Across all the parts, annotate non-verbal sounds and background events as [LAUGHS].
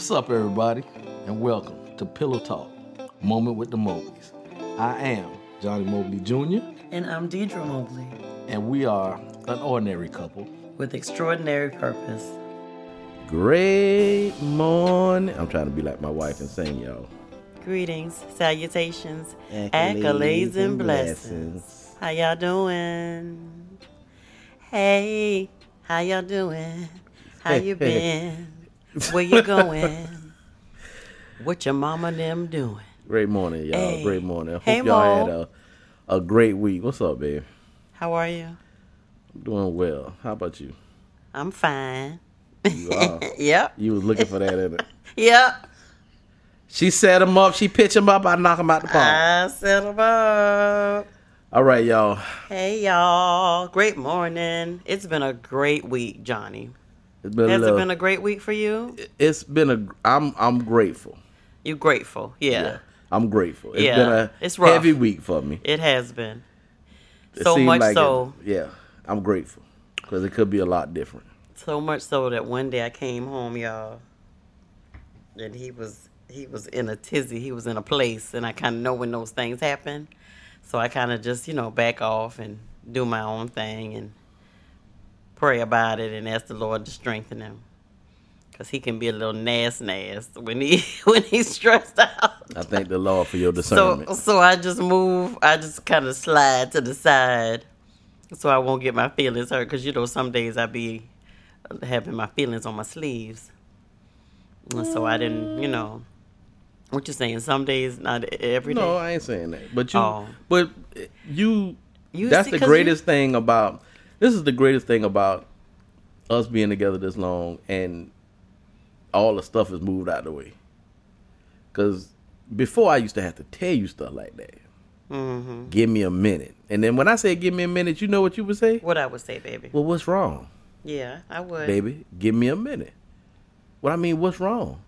What's up, everybody, and welcome to Pillow Talk, Moment with the Mobleys. I am Johnny Mobley Jr., And I'm Deidre Mobley and we are an ordinary couple. with extraordinary purpose. Great morning. I'm trying to be like my wife and sing, y'all. Greetings, salutations, Accolades accolades, and and blessings. blessings. How y'all doing? Hey, how y'all doing? How you been? [LAUGHS] Where you going? What your mama and them doing? Great morning, y'all. Hey. Great morning. Hope Hey, y'all Mo. had a, a great week. What's up, babe? How are you? I'm doing well. How about you? I'm fine. You are. [LAUGHS] Yep. you was looking for that, in it. [LAUGHS] Yep. She set him up. She pitch him up. I knock him out the park. I set 'em up. All right, y'all. Hey y'all. Great morning. It's been a great week, Johnny. It's been a Has it been a great week for you? it's been a. I'm I'm grateful. You grateful? Yeah, I'm grateful. It's Yeah, been a it's rough. heavy week for me. it has been. It so much like it- so, yeah, I'm grateful because it could be a lot different. so much so that one day I came home, y'all, and he was he was in a tizzy. He was in a place, and I kind of know when those things happen. So I kind of just you know back off and do my own thing and pray about it and ask the Lord to strengthen him. Cause he can be a little nas nas when he [LAUGHS] when he's stressed out. I thank the Lord for your So discernment. so I just move. I just kind of slide to the side, so I won't get my feelings hurt. Cause you know some days I be having my feelings on my sleeves, and so I didn't. You know, what you saying? Some days, not every day. No, I ain't saying that. But you, Oh. but you, You that's see- the 'cause you- greatest thing about. This is the greatest thing about us being together this long, and all the stuff is moved out of the way. Because before I used to have to tell you stuff like that. hmm Give me a minute, and then when I say give me a minute, you know what you would say? What I would say, baby. Well, what's wrong, Yeah, I would. baby? Give me a minute. What I mean, what's wrong?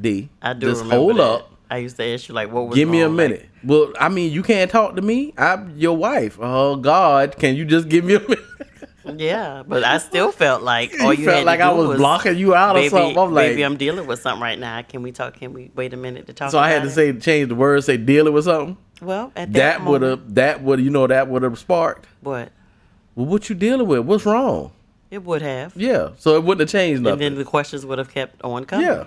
D, I do just hold that. up. I used to ask you like, what was Give me a wrong? Like, minute. well, I mean, you can't talk to me. I'm your wife. Oh God, can you just give me a [LAUGHS] minute? yeah, but I still felt like [LAUGHS] all you you felt like I do was, blocking you out baby, or something. I'm like, baby, I'm dealing with something right now. Can we talk? Can we wait a minute to talk? so I had to it? say change the words, say dealing with something. well, at that, That would have, that would, you know, that would have sparked. What Well, what you dealing with? What's wrong? it would have, Yeah, so it wouldn't have changed and then the questions would have kept on coming. yeah,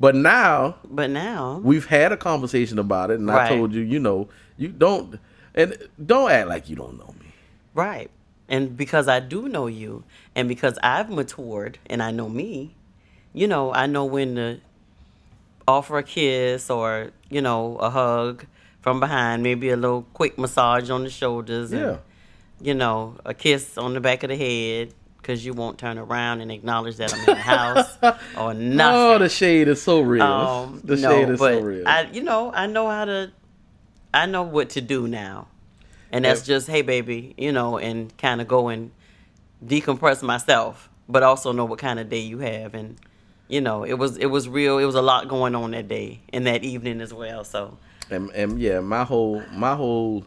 but now but now, we've had a conversation about it, and I told you, you know, you don't, and don't act like you don't know me. right, and because I do know you, and because I've matured and I know me, you know, I know when to offer a kiss or you know a hug from behind, maybe a little quick massage on the shoulders. and, Yeah. you know, a kiss on the back of the head because you won't turn around and acknowledge that I'm in the house [LAUGHS] or nothing. Oh, the shade is so real. um, the no, shade is so real. I, you know, I know how to, I know what to do now, and that's Yeah. just, hey, baby, you know, and kind of go and decompress myself, but also know what kind of day you have, and you know, it was it was real. It was a lot going on that day and that evening as well. So and and yeah, my whole my whole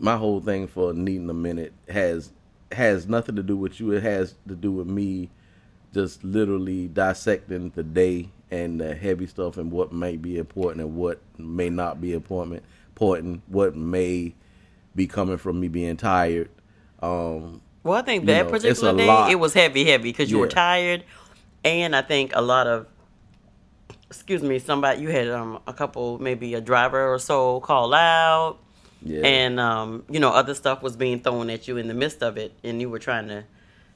my whole thing for needing a minute has has nothing to do with you. It has to do with me just literally dissecting the day and the heavy stuff and what may be important and what may not be important. Important, what may be coming from me being tired. Um, Well, I think that know, particular day lot. it was heavy, heavy because you were tired, and I think a lot of, excuse me, somebody you had um a couple maybe a driver or so call out, yeah, and um you know other stuff was being thrown at you in the midst of it, and you were trying to,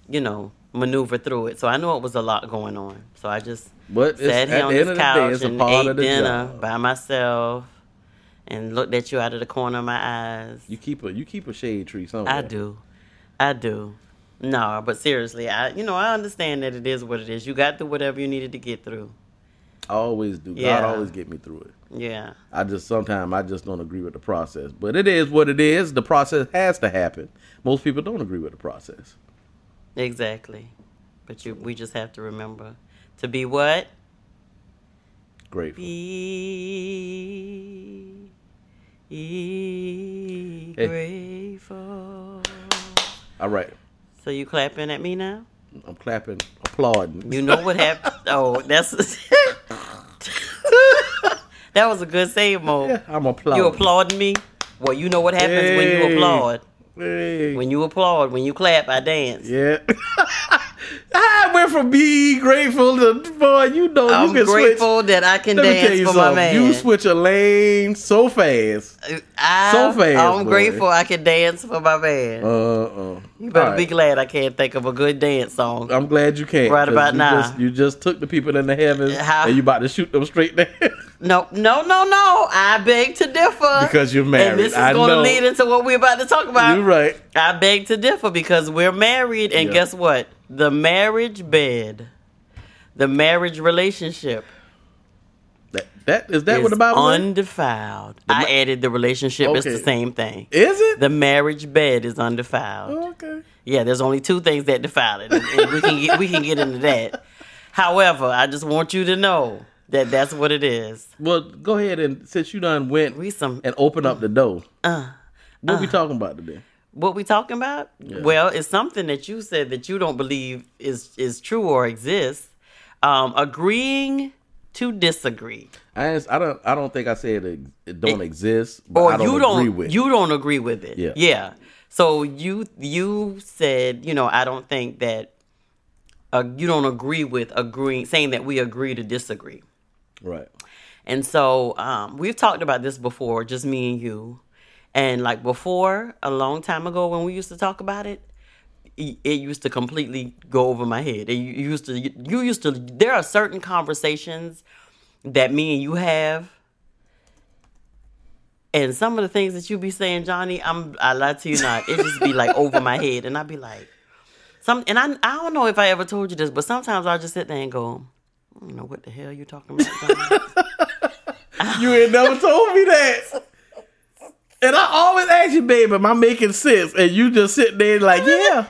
you know, maneuver through it. So I know it was a lot going on. So I just But sat here on this day, couch a and ate dinner job. by myself, and looked at you out of the corner of my eyes. you keep a you keep a shade tree somewhere. I do. I do. No, but seriously, I you know, I understand that it is what it is. You got through whatever you needed to get through. I always do. Yeah. God always get me through it. Yeah. I just sometimes I just don't agree with the process. But it is what it is. The process has to happen. Most people don't agree with the process. Exactly. But you we just have to remember to be what? Grateful. Be Hey. grateful. All right. So you clapping at me now? I'm clapping. Applauding. You know what happened? [LAUGHS] Oh, that's [LAUGHS] that was a good save, Mo. Yeah, I'm applauding. You applauding me? Well, you know what happens when you applaud. Hey. When you applaud, when you clap, I dance. Yeah. [LAUGHS] I went from being grateful to boy, you know I'm you can grateful that I can. Let dance you for my something. man. You switch a lane so fast. I, so fast, I'm boy. grateful I can dance for my man. Uh uh. you better be glad I can't think of a good dance song. I'm glad you can't. Right about you now. Just, you just took the people in the heavens How- and you about to shoot them straight there. [LAUGHS] No, no, no, no. I beg to differ. Because you're married. And this is I going to lead into what we're about to talk about. You're right. I beg to differ because we're married, and Yeah. guess what? The marriage bed, the marriage relationship That, that is that is what the Bible undefiled. I added the relationship. It's the same thing. Is it? The marriage bed is undefiled. Oh, okay. Yeah, there's only two things that defile it, and, and we can get, we can get into that. However, I just want you to know that that's what it is. Well, go ahead and since you done went We some and open up the door. uh, what we talking about today? what we talking about? Well, it's something that you said that you don't believe is is true or exists. Um, agreeing to disagree, I I don't I don't think I said it, it don't exist, but or I don't you don't with. you don't agree with it. Yeah. yeah. So you you said you know I don't think that uh, you don't agree with agreeing saying that we agree to disagree. Right. And so um, we've talked about this before, just me and you. And like before, a long time ago when we used to talk about it, it it used to completely go over my head. It used to, you used to. There are certain conversations that me and you have, and some of the things that you be saying, Johnny, I'm I lie to you not. It just be like [LAUGHS] over my head, and I'd be like, some. And I I don't know if I ever told you this, but sometimes I will just sit there and go, I don't know what the hell you're talking about, [LAUGHS] You ain't never told me that. And I always ask you, babe, am I making sense? And you just sit there like, yeah,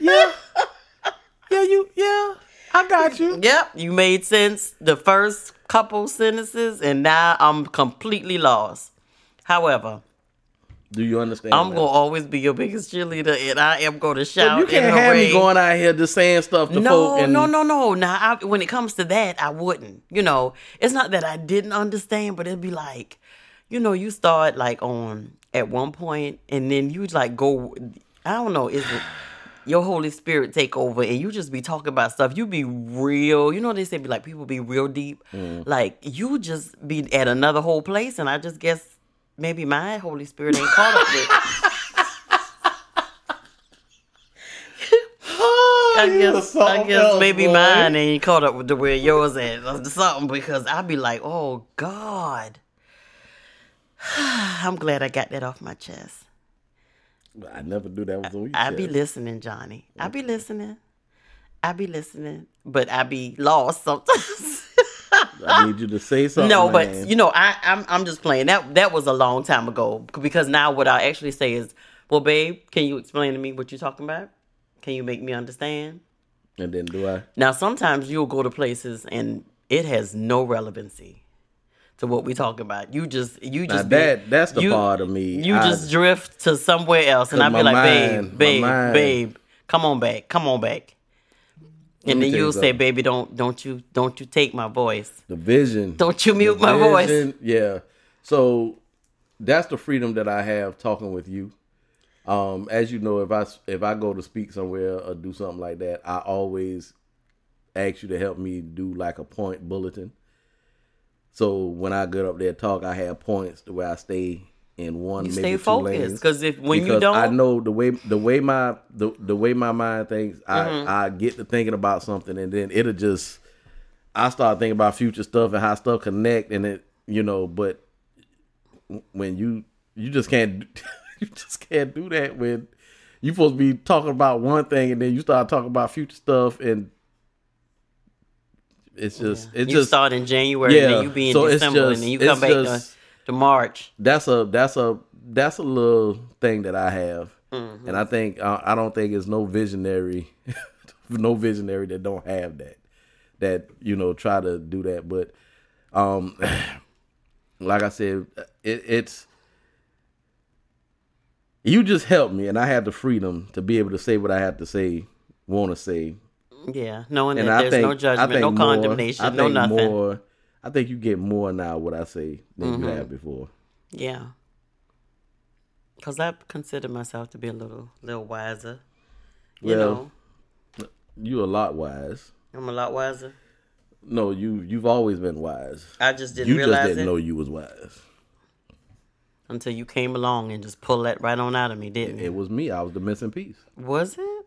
yeah, yeah, you, yeah, I got you. Yep, you made sense the first couple sentences, and now I'm completely lost. However, Do you understand? I'm now? gonna always be your biggest cheerleader, and I am gonna shout. you can't have me going out here just saying stuff to No. And, no, no, no. Now, I, when it comes to that, I wouldn't. You know, it's not that I didn't understand, but it'd be like, you know, you start like on at one point, and then you like go. I don't know. Is it [SIGHS] your Holy Spirit take over, and you just be talking about stuff? You be real. You know, they say be like people be real deep. Mm. Like you just be at another whole place, and I just guess maybe my Holy Spirit ain't caught up with. Oh, I guess, I guess else, maybe boy. mine ain't caught up with the where yours at or something because I'd be like, oh God. [SIGHS] I'm glad I got that off my chest. I never knew that was on you. I be listening, Johnny. I be listening. I be listening, but I be lost sometimes. [LAUGHS] I need you to say something. no, man. but you know, I, I'm I'm just playing. That that was a long time ago because now what I actually say is, well, babe, can you explain to me what you're talking about? Can you make me understand? and then do I? Now, sometimes you'll go to places and it has no relevancy to what we're talking about. You just, you just be- that that's the you- part of me. You I- just drift to somewhere else, and I'll be like, mind- babe, babe, babe, come on back, come on back. And then you you'll say, baby, don't, don't you, don't you take my voice. the vision. Don't you mute my voice. Yeah. So that's the freedom that I have talking with you. Um, as you know, if I if I go to speak somewhere or do something like that, I always ask you to help me do like a point bulletin. So when I get up there talk, I have points to where I stay in one. You stay focused because if when you don't, I know the way the way my the, the way my mind thinks, Mm-hmm. I I get to thinking about something and then it'll just I start thinking about future stuff and how stuff connect and it you know, but when you you just can't [LAUGHS] you just can't do that when you supposed to be talking about one thing and then you start talking about future stuff and it's just it's just you just start in January, and Yeah, then you be in so it's December, just- and then you come back just- to, March. that's a that's a that's a little thing that I have, Mm-hmm. and I think uh, I don't think it's no visionary, [LAUGHS] no visionary that don't have that, that you know try to do that. But um, [SIGHS] like I said, it, it's you just helped me, and I had the freedom to be able to say what I have to say, want to say, Yeah, knowing And that I there's think no judgment, no more- condemnation, no nothing. More, I think you get more now what I say than Mm-hmm. you have before. Yeah. Cause I consider myself to be a little, little wiser. You Well, know, You a lot wise. I'm a lot wiser. No, you you've always been wise. I just didn't realize you just didn't it know you was wise. until you came along and just pulled that right on out of me, didn't It you? It was me. I was the missing piece. Was it?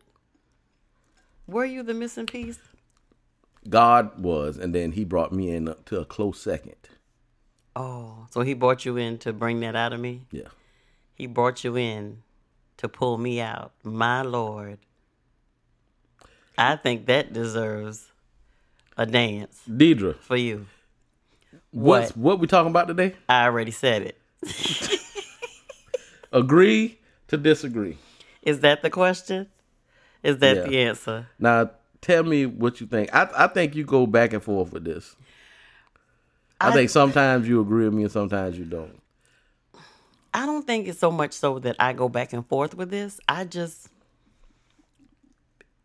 Were you the missing piece? God was, and then He brought me in to a close second. Oh, so he brought you in to bring that out of me. Yeah. He brought you in to pull me out. My Lord. I think that deserves a dance Deidre, for you. what's What? what we talking about today? I already said it. [LAUGHS] Agree to disagree. Is that the question? Is that Yeah. the answer? Now, tell me what you think. I I think you go back and forth with this. I, I- think sometimes you agree with me and sometimes you don't. I don't think it's so much so that I go back and forth with this. I just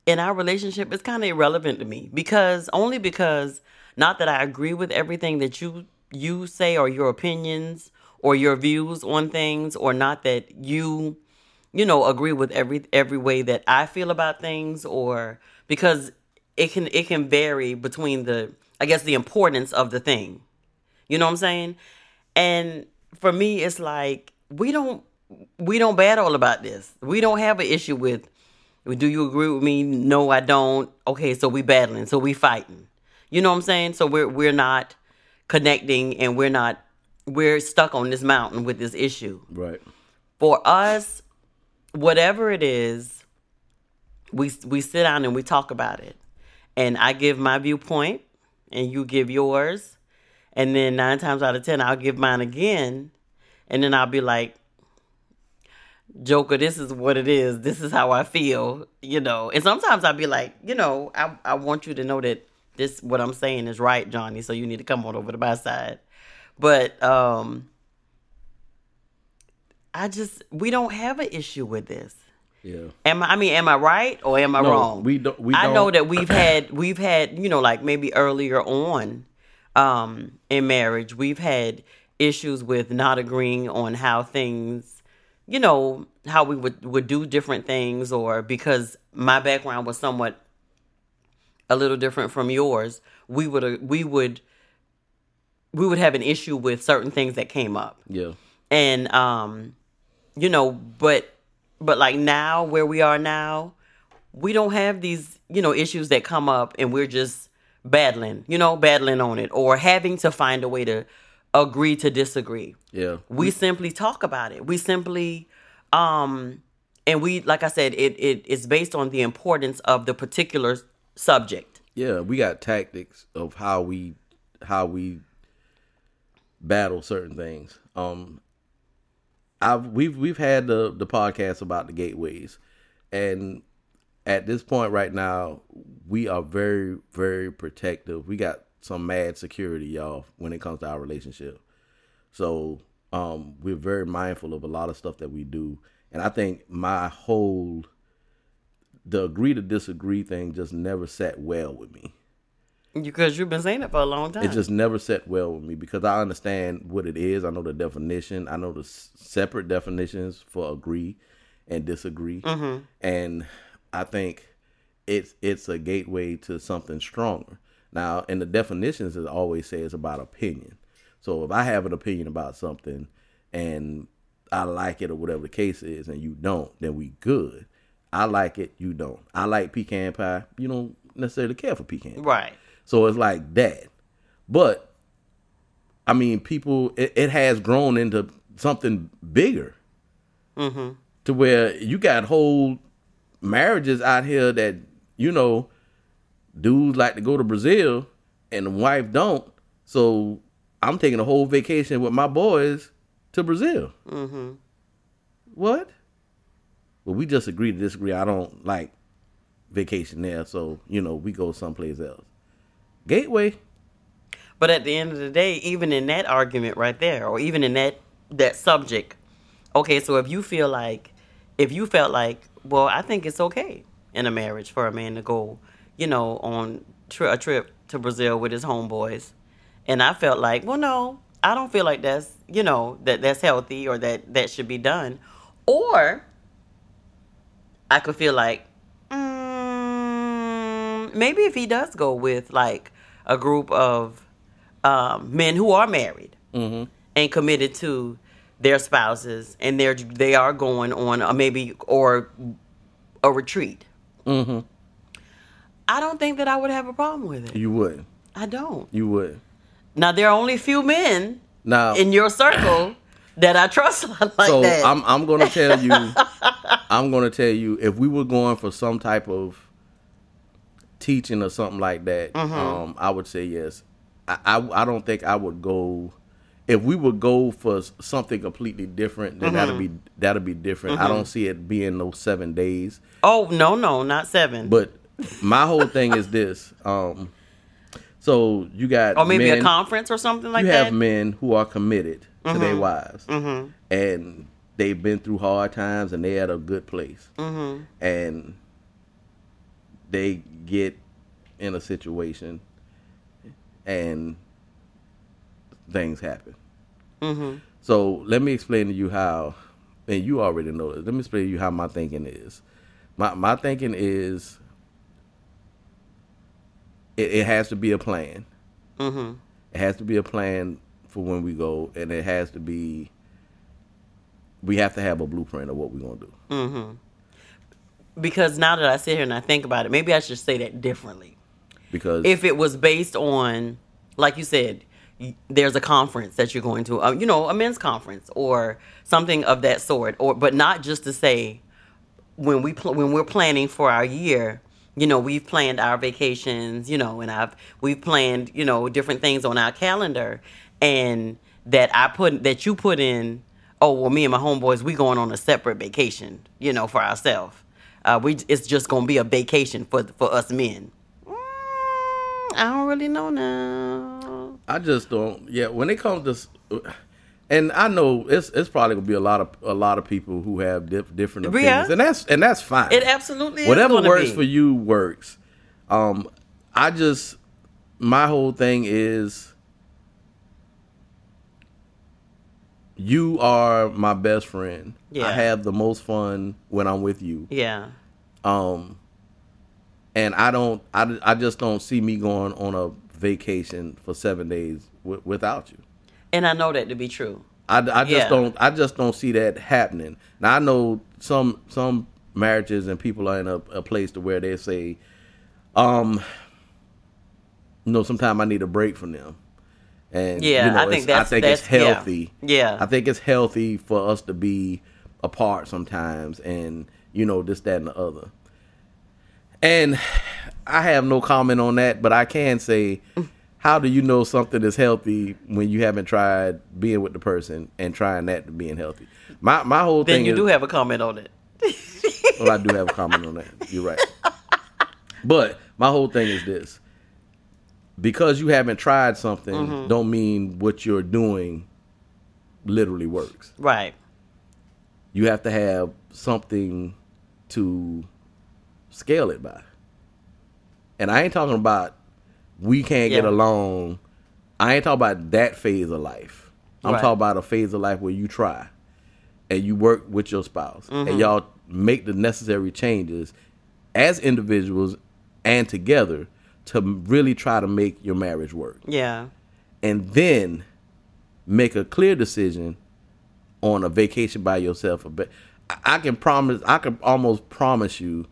in our relationship it's kind of irrelevant to me because only because not that I agree with everything that you you say or your opinions or your views on things or not that you you know agree with every every way that I feel about things or because it can it can vary between the I guess the importance of the thing. You know what I'm saying? And for me, it's like we don't we don't battle about this. We don't have an issue with. Do you agree with me? No, I don't. Okay, so we battling, so we fighting. You know what I'm saying? So we're we're not connecting, and we're not we're stuck on this mountain with this issue. Right. For us, whatever it is, we we sit down and we talk about it, and I give my viewpoint, and you give yours, and then nine times out of ten, I'll give mine again, and then I'll be like, Joker, this is what it is. This is how I feel, you know. And sometimes I'll be like, you know, I, I want you to know that this what I'm saying is right, Johnny. So you need to come on over to my side. But um I just we don't have an issue with this. Yeah. Am I? I mean, am I right or am I No, wrong? we don't- we I don't- know that we've had we've had you know like maybe earlier on, um, in marriage we've had issues with not agreeing on how things, you know, how we would would do different things or because my background was somewhat a little different from yours, we would we would we would have an issue with certain things that came up Yeah. and um you know but but like now where we are now we don't have these you know issues that come up and we're just battling you know battling on it or having to find a way to agree to disagree Yeah. we simply talk about it we simply um and we like i said it, it it's based on the importance of the particular subject Yeah, we got tactics of how we how we battle certain things. Um I've we've we've had the the podcast about the gateways and at this point right now we are very very protective. We got some mad security y'all when it comes to our relationship. So, um we're very mindful of a lot of stuff that we do and I think my whole the agree to disagree thing just never sat well with me. Because you've been saying it for a long time It just never set well with me because I understand what it is. I know the definition. I know the s- separate definitions for agree and disagree, mm-hmm. and I think it's it's a gateway to something stronger. Now, in the definitions, it always says about opinion. So if I have an opinion about something and I like it or whatever the case is, and you don't, then we good. I like it, you don't. I like pecan pie, you don't necessarily care for pecan. pie. right So it's like that. But I mean, people, it, it has grown into something bigger mm-hmm to where you got whole marriages out here that, you know, dudes like to go to Brazil and the wife don't. So I'm taking a whole vacation with my boys to Brazil. mm-hmm What? Well, we just agree to disagree. I don't like vacation there, so you know we go someplace else. Gateway. But at the end of the day, even in that argument right there, or even in that that subject, okay, so if you feel like if you felt like, well, I think it's okay in a marriage for a man to go you know, on tri- a trip to Brazil with his homeboys, and I felt like, well, no, I don't feel like that's you know that that's healthy or that that should be done, or I could feel like mm, maybe if he does go with like a group of um, men who are married Mm-hmm. and committed to their spouses, and they're they are going on a maybe or a retreat. Mm-hmm. I don't think that I would have a problem with it. You would. I don't. You would. Now there are only a few men Now, in your circle [COUGHS] that I trust [LAUGHS] like so that. I'm I'm gonna tell you, [LAUGHS] I'm gonna tell you if we were going for some type of teaching or something like that, Mm-hmm. um, I would say yes. I, I I don't think I would go. If we would go for something completely different, then that'll Mm-hmm. be that'll be different. I don't see it being those seven days. oh no, no, not seven. But my whole thing is this. Um, so you got or maybe a conference or something like you that. You have men who are committed to their Mm-hmm. wives, and they've been through hard times, and they're at a good place, Mm-hmm. and they get in a situation, and things happen. Mm-hmm. So let me explain to you how, and you already know this. Let me explain to you how my thinking is. My my thinking is, it, it has to be a plan. Mm-hmm. It has to be a plan for when we go, and it has to be. We have to have a blueprint of what we're gonna do. Mm-hmm. Because now that I sit here and I think about it, maybe I should say that differently. Because if it was based on like you said there's a conference that you're going to uh, you know a men's conference or something of that sort or but not just to say when we pl- when we're planning for our year you know we've planned our vacations you know and I've we've planned you know different things on our calendar and that I put that you put in oh well me and my homeboys we going on a separate vacation you know for ourselves uh, we it's just gonna be a vacation for for us men Mm, I don't really know now. I just don't. Yeah, when it comes to, and I know it's it's probably gonna be a lot of a lot of people who have dif- different Yeah. opinions, and that's and that's fine. It absolutely whatever gonna works be. for you works. Um, I just my whole thing is you are my best friend. Yeah. I have the most fun when I'm with you. Yeah. Um, and I don't, I, I just don't see me going on a vacation for seven days w- without you. And I know that to be true. I, I just Yeah. don't, I just don't see that happening. Now I know some some marriages and people are in a, a place to where they say, um, you know, sometimes I need a break from them. And Yeah, you know, I think it's- that's- I think it's that's- yeah. healthy. Yeah. I think it's healthy for us to be apart sometimes, and you know this, that, and the other. And [SIGHS] I have no comment on that, but I can say, [LAUGHS] how do you know something is healthy when you haven't tried being with the person and trying that to being healthy? My my whole thing Then thing you is, do have a comment on it. [LAUGHS] well, I do have a comment on that. You're right. [LAUGHS] But my whole thing is this: because you haven't tried something, Mm-hmm. don't mean what you're doing literally works. Right. You have to have something to scale it by. And I ain't talking about we can't get along. I ain't talking about that phase of life. I'm Right. talking about a phase of life where you try and you work with your spouse Mm-hmm. and y'all make the necessary changes as individuals and together to really try to make your marriage work Yeah. and then make a clear decision on a vacation by yourself. But I can promise, I can almost promise you,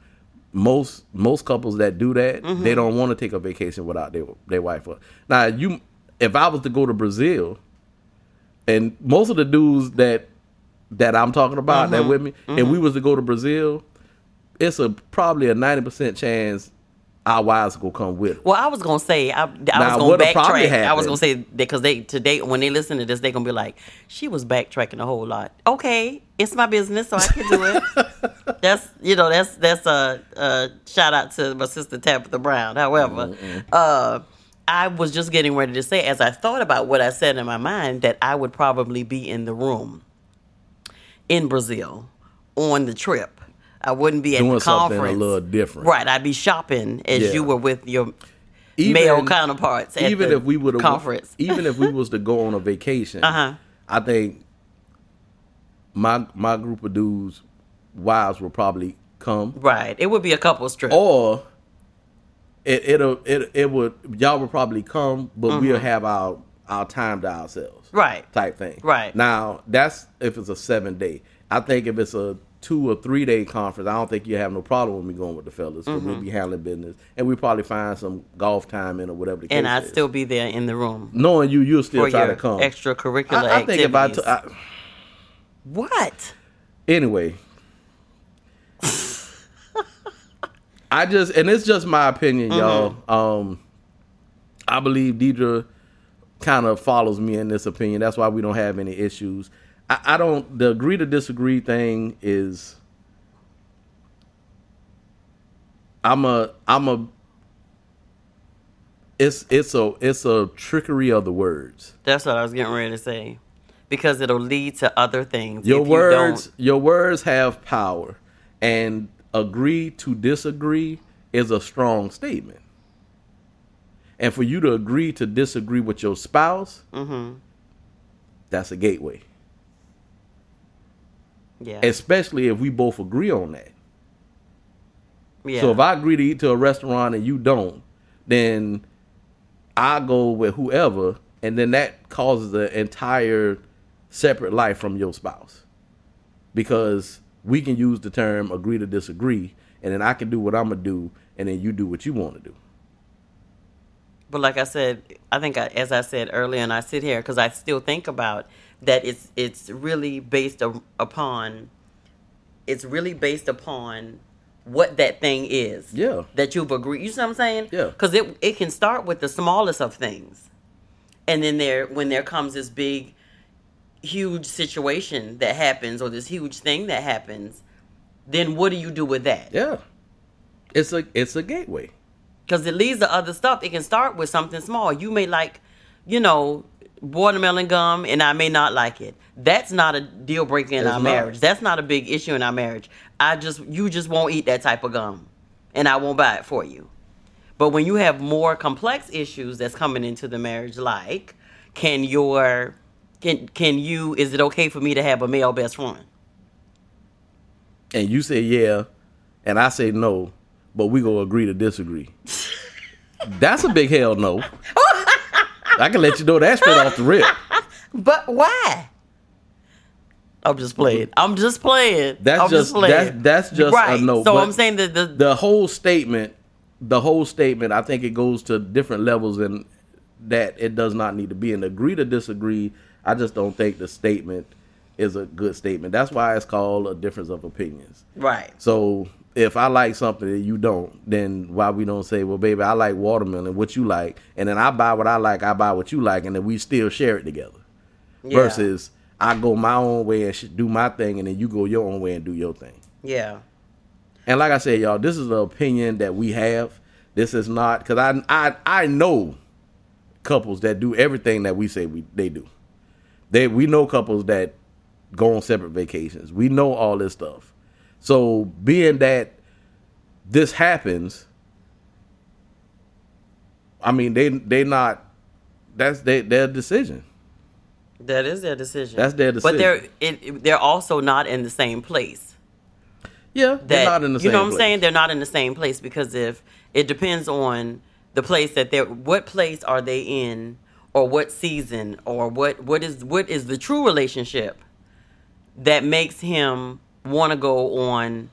most most couples that do that, Mm-hmm. they don't want to take a vacation without their their wife. Now, you, if I was to go to Brazil, and most of the dudes that that I'm talking about that Mm-hmm. with me, and we was to go to Brazil, it's a probably a ninety percent chance our wives will come with us. Well, I was gonna say I, I was gonna backtrack. I was gonna say because they today when they listen to this, they're gonna be like, "She was backtracking a whole lot." Okay, it's my business, so I can do it. [LAUGHS] that's you know that's that's a, a shout out to my sister Tabitha Brown. However, uh, I was just getting ready to say as I thought about what I said in my mind that I would probably be in the room in Brazil on the trip I wouldn't be at Doing the something a conference. little different. Right. I'd be shopping as Yeah. you were with your Even- male counterparts at even the if we would conference. [LAUGHS] even if we was to go on a vacation, Uh-huh. I think my my group of dudes wives will probably come, right. It would be a couple strip. or it it'll it it would y'all would probably come, but Mm-hmm. we'll have our our time to ourselves, Right. Type thing, Right. Now that's if it's a seven day. I think if it's a two or three day conference, I don't think you have no problem with me going with the fellas because Mm-hmm. we'll be handling business and we probably find some golf time in or whatever the case and I'd is. still be there in the room knowing you, you'll still try to come. extracurricular I, I think if I, activities. what? anyway, I just and it's just my opinion, y'all. Um, I believe Deidre kind of follows me in this opinion. That's why we don't have any issues. I, I don't. The agree to disagree thing is. I'm a. I'm a. It's it's a it's a trickery of the words. That's what I was getting ready to say. Because it'll lead to other things. Your you words, don't- your words have power, and agree to disagree is a strong statement. And for you to agree to disagree with your spouse, Mm-hmm. that's a gateway. Yeah. Especially if we both agree on that. yeah. So if I agree to eat to a restaurant and you don't, then I go with whoever, and then that causes an entire separate life from your spouse. Because we can use the term agree to disagree, and then I can do what I'm gonna do, and then you do what you want to do. But like I said, I think I, as I said earlier, and I sit here because I still think about that. It's it's really based upon. It's really based upon what that thing is. Yeah. That you've agreed. You see what I'm saying? Yeah. Because it it can start with the smallest of things, and then there when there comes this big, huge situation that happens or this huge thing that happens, then what do you do with that? Yeah, it's a it's a gateway. because it leads to other stuff. It can start with something small. You may like, you know, watermelon gum, and I may not like it. That's not a deal breaker in It's our not. marriage. That's not a big issue in our marriage. I just, you just won't eat that type of gum, and I won't buy it for you. But when you have more complex issues that's coming into the marriage, like, can your, can can you? Is it okay for me to have a male best friend? And you say yeah, and I say no, but we gonna agree to disagree. [LAUGHS] That's a big hell no. Oh, I can let you know that straight off the rip. [LAUGHS] But why? I'm just playing. I'm just playing. That's I'm just- playing. that's- that's just a right. no, So but I'm saying that the, the whole statement, the whole statement, I think it goes to different levels and that it does not need to be. an agree to disagree, I just don't think the statement is a good statement. That's why it's called a difference of opinions. right. So if I like something and you don't, then why we don't say, well, baby, I like watermelon, what you like, and then I buy what I like, I buy what you like, and then we still share it together. Yeah. Versus I go my own way and sh- do my thing, and then you go your own way and do your thing. Yeah. And like I said, y'all, this is the opinion that we have. This is not because I I I know couples that do everything that we say we they do. They we know couples that go on separate vacations. We know all this stuff. So being that this happens, I mean they they not that's they, their decision. That is their decision. That's their decision. But they're it, they're also not in the same place. Yeah, That they're not in the you same You know what I'm saying? They're not in the same place because if it depends on the place that they're what place are they in or what season or what what is what is the true relationship that makes him want to go on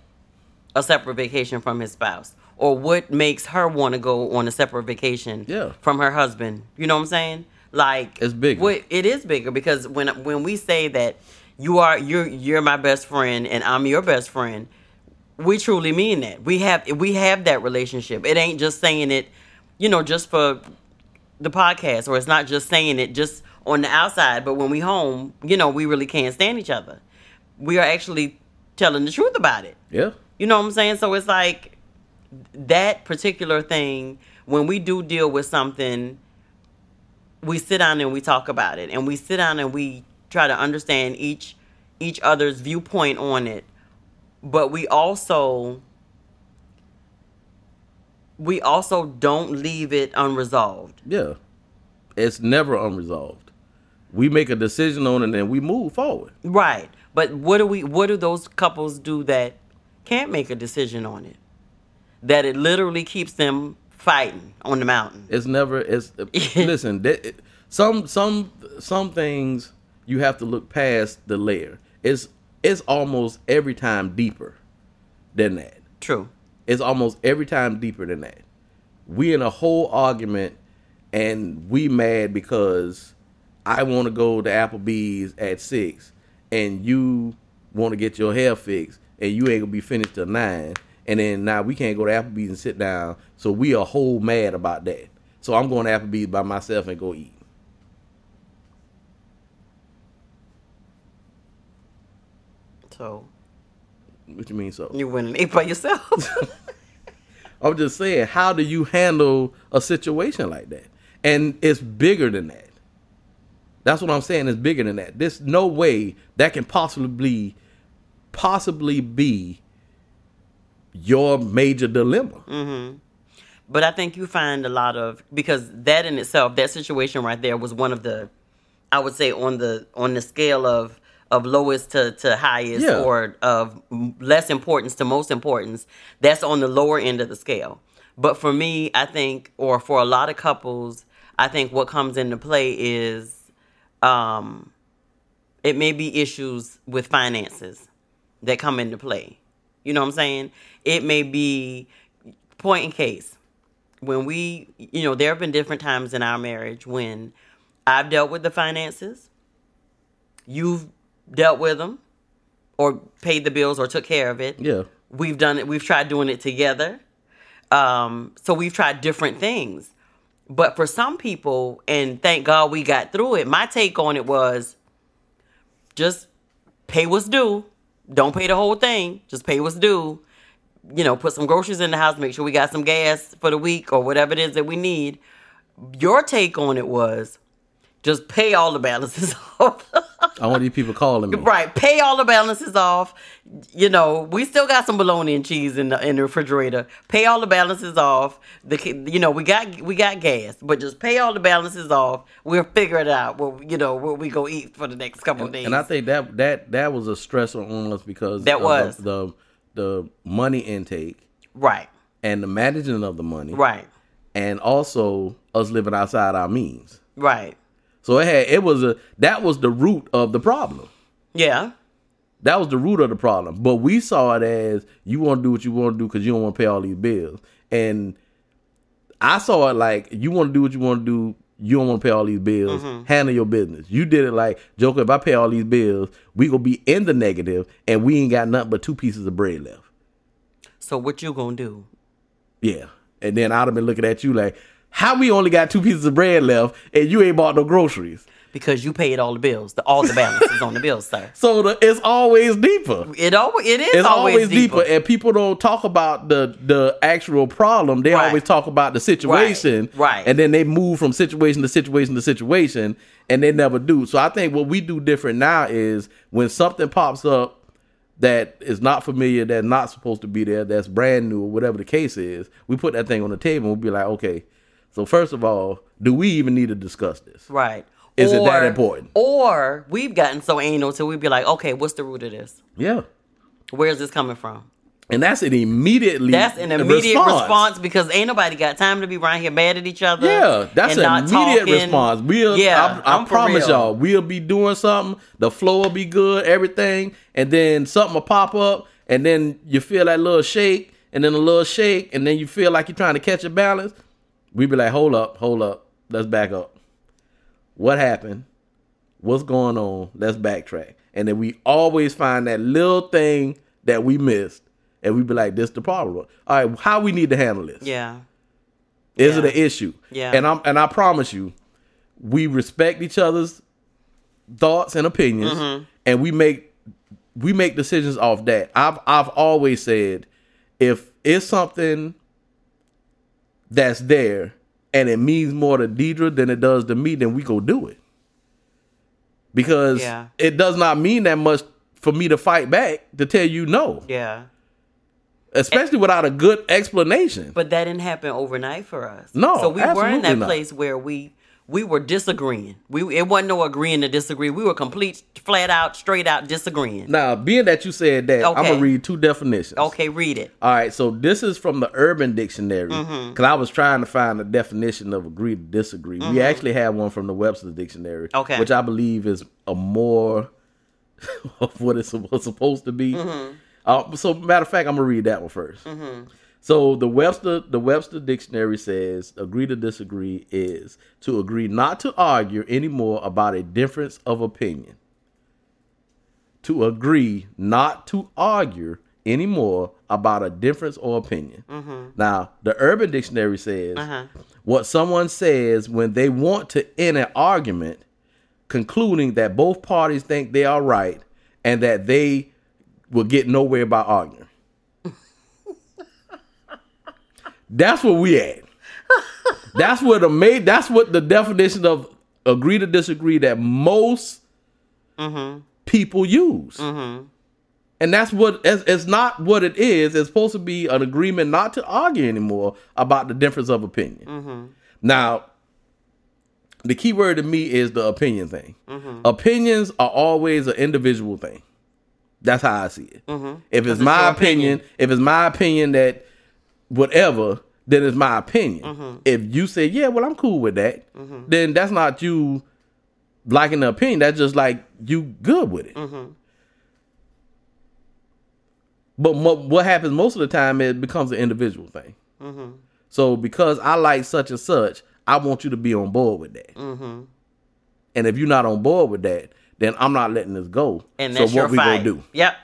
a separate vacation from his spouse? Or what makes her want to go on a separate vacation Yeah. from her husband? You know what i'm saying? Like It's bigger. what- it is bigger because when when we say that you are you're you're my best friend and i'm your best friend we truly mean that. We have we have that relationship. It ain't just saying it you know just for the podcast or it's not just saying it just on the outside but when we home you know we really can't stand each other. We are actually telling the truth about it Yeah. you know what i'm saying so it's like that particular thing when we do deal with something we sit down and we talk about it and we sit down and we try to understand each each other's viewpoint on it but we also we also don't leave it unresolved. Yeah. It's never unresolved. We make a decision on it and then we move forward. Right. But what do we what do those couples do that can't make a decision on it? That it literally keeps them fighting on the mountain. It's never it's [LAUGHS] listen, that, some some some things you have to look past the layer. It's it's almost every time deeper than that. True. It's almost every time deeper than that. We in a whole argument and we mad because I want to go to Applebee's at six and you want to get your hair fixed and you ain't gonna be finished till nine and then now we can't go to Applebee's and sit down. So we are whole mad about that. So I'm going to Applebee's by myself and go eat. So What you mean so? you went and ate by yourself. [LAUGHS] [LAUGHS] I'm just saying, how do you handle a situation like that? And it's bigger than that. That's what I'm saying. is bigger than that. There's no way that can possibly, possibly be your major dilemma. Mm-hmm. But I think you find a lot of because that in itself, that situation right there was one of the, I would say on the on the scale of of lowest to, to highest Yeah. or of less importance to most importance. That's on the lower end of the scale. But for me, I think, or for a lot of couples, I think what comes into play is, um, it may be issues with finances that come into play. You know what I'm saying? It may be point in case when we, you know, there have been different times in our marriage when I've dealt with the finances, you've dealt with them, or paid the bills or took care of it. Yeah. We've done it. We've tried doing it together. Um, so we've tried different things. But for some people, and thank God we got through it. My take on it was just pay what's due. Don't pay the whole thing. Just pay what's due. You know, put some groceries in the house, make sure we got some gas for the week or whatever it is that we need. Your take on it was just pay all the balances [LAUGHS] off. I want these people calling me. right, pay all the balances off. You know, we still got some bologna and cheese in the in the refrigerator. Pay all the balances off. The you know we got we got gas, but just pay all the balances off. We'll figure it out. Well, you know what we go eat for the next couple of days. And I think that that that was a stressor on us because That was. the, the the money intake right, and the managing of the money, right, and also us living outside our means. right. So it had it was a that was the root of the problem. Yeah, That was the root of the problem. But we saw it as you want to do what you want to do because you don't want to pay all these bills. And I saw it like you want to do what you want to do. You don't want to pay all these bills. Mm-hmm. Handle your business. You did it like Joker. If I pay all these bills, we gonna be in the negative, and we ain't got nothing but two pieces of bread left. So what you gonna do? Yeah. And then I'd have been looking at you like, how we only got two pieces of bread left, and you ain't bought no groceries. Because you paid all the bills. The all the balances on the bills, sir. [LAUGHS] So the, it's always deeper. It always it is it's always, always, deeper. deeper. and people don't talk about the the actual problem. They Right. always talk about the situation, right. And then they move from situation to situation to situation, and they never do. So I think what we do different now is when something pops up that is not familiar, that's not supposed to be there, that's brand new, or whatever the case is, we put that thing on the table and we'll be like, okay. So first of all, do we even need to discuss this? Right. Is it that important? Or we've gotten so anal till we'd be like, okay, what's the root of this? Yeah, Where's this coming from? and that's an immediately That's an immediate response. because ain't nobody got time to be around here mad at each other. Yeah, that's an immediate response. We'll, yeah, I, I promise y'all, we'll be doing something. The flow will be good, everything, and then something will pop up, and then you feel that little shake, and then a little shake, and then you feel like you're trying to catch a balance. We be like, hold up, hold up, let's back up. What happened? What's going on? Let's backtrack, and then we always find that little thing that we missed, and we'd be like, this the problem. All right, how we need to handle this? Yeah. Is it an issue? Yeah. And I'm and I promise you, we respect each other's thoughts and opinions, Mm-hmm. and we make we make decisions off that. I've I've always said, if it's something that's there and it means more to Deidre than it does to me, then we go do it. Because Yeah. it does not mean that much for me to fight back to tell you no, Yeah. especially without a good explanation. But that didn't happen overnight for us. No, so we were in that not. place where we we were disagreeing. We it wasn't no agreeing to disagree. We were complete, flat out, straight out disagreeing. now, being that you said that, I'm gonna read two definitions. Okay, read it. All right, so this is from the Urban Dictionary Mm-hmm. because I was trying to find a definition of agree to disagree. We actually have one from the Webster Dictionary, Mm-hmm. Okay. which I believe is a more [LAUGHS] of what it's supposed supposed to be. Mm-hmm. Uh, so, matter of fact, I'm gonna read that one 1st So the Webster the Webster Dictionary says agree to disagree is to agree not to argue anymore about a difference of opinion to agree not to argue anymore about a difference or opinion. Now, the Urban Dictionary says Uh-huh. what someone says when they want to end an argument, concluding that both parties think they are right and that they will get nowhere by arguing. That's where we at. [LAUGHS] That's what the made. That's what the definition of agree to disagree that most mm-hmm. people use. Mm-hmm. And that's what it's, it's not what it is. It's supposed to be an agreement not to argue anymore about the difference of opinion. Mm-hmm. Now, the key word to me is the opinion thing. Opinions are always an individual thing. That's how I see it. If it's it's my opinion, opinion. if it's my opinion that whatever, then it's my opinion. Mm-hmm. If you say, yeah, well, I'm cool with that, mm-hmm. then that's not you liking the opinion. That's just like you good with it. Mm-hmm. But mo- what happens most of the time, it becomes an individual thing. So because I like such and such, I want you to be on board with that. And if you're not on board with that, then I'm not letting this go. And so that's what your we fight. gonna do? Yep,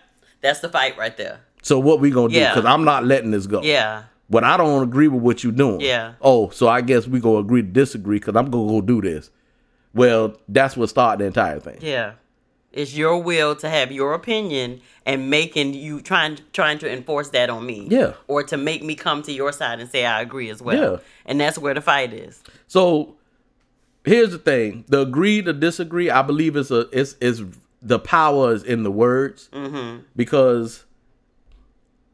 that's the fight right there. So what we gonna do? Because I'm not letting this go. Yeah, But I don't agree with what you're doing. Yeah. Oh, so I guess we gonna agree to disagree because I'm gonna go do this. Well, that's what started the entire thing. yeah. It's your will to have your opinion and making you trying trying to enforce that on me. Yeah. Or to make me come to your side and say I agree as well. Yeah. And that's where the fight is. So here's the thing: the agree to disagree. I believe it's a it's is the power is in the words Mm-hmm. because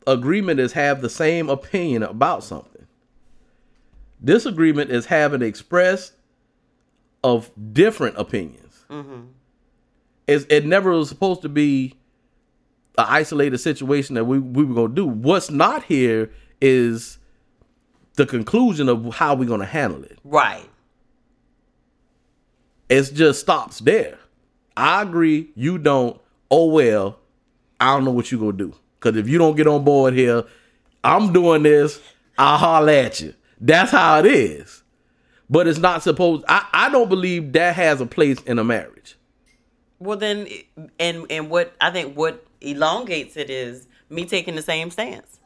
agreement is have the same opinion about something. Disagreement is having expressed of different opinions. Mm-hmm. It's, it never was supposed to be an isolated situation that we, we were going to do. What's not here is the conclusion of how we're going to handle it Right. it just stops there. I agree, you don't. Oh well, I don't know what you're gonna do. Cause if you don't get on board here, I'm doing this. I'll holler at you. That's how it is. But it's not supposed. I I don't believe that has a place in a marriage. Well then and and what I think what elongates it is me taking the same stance.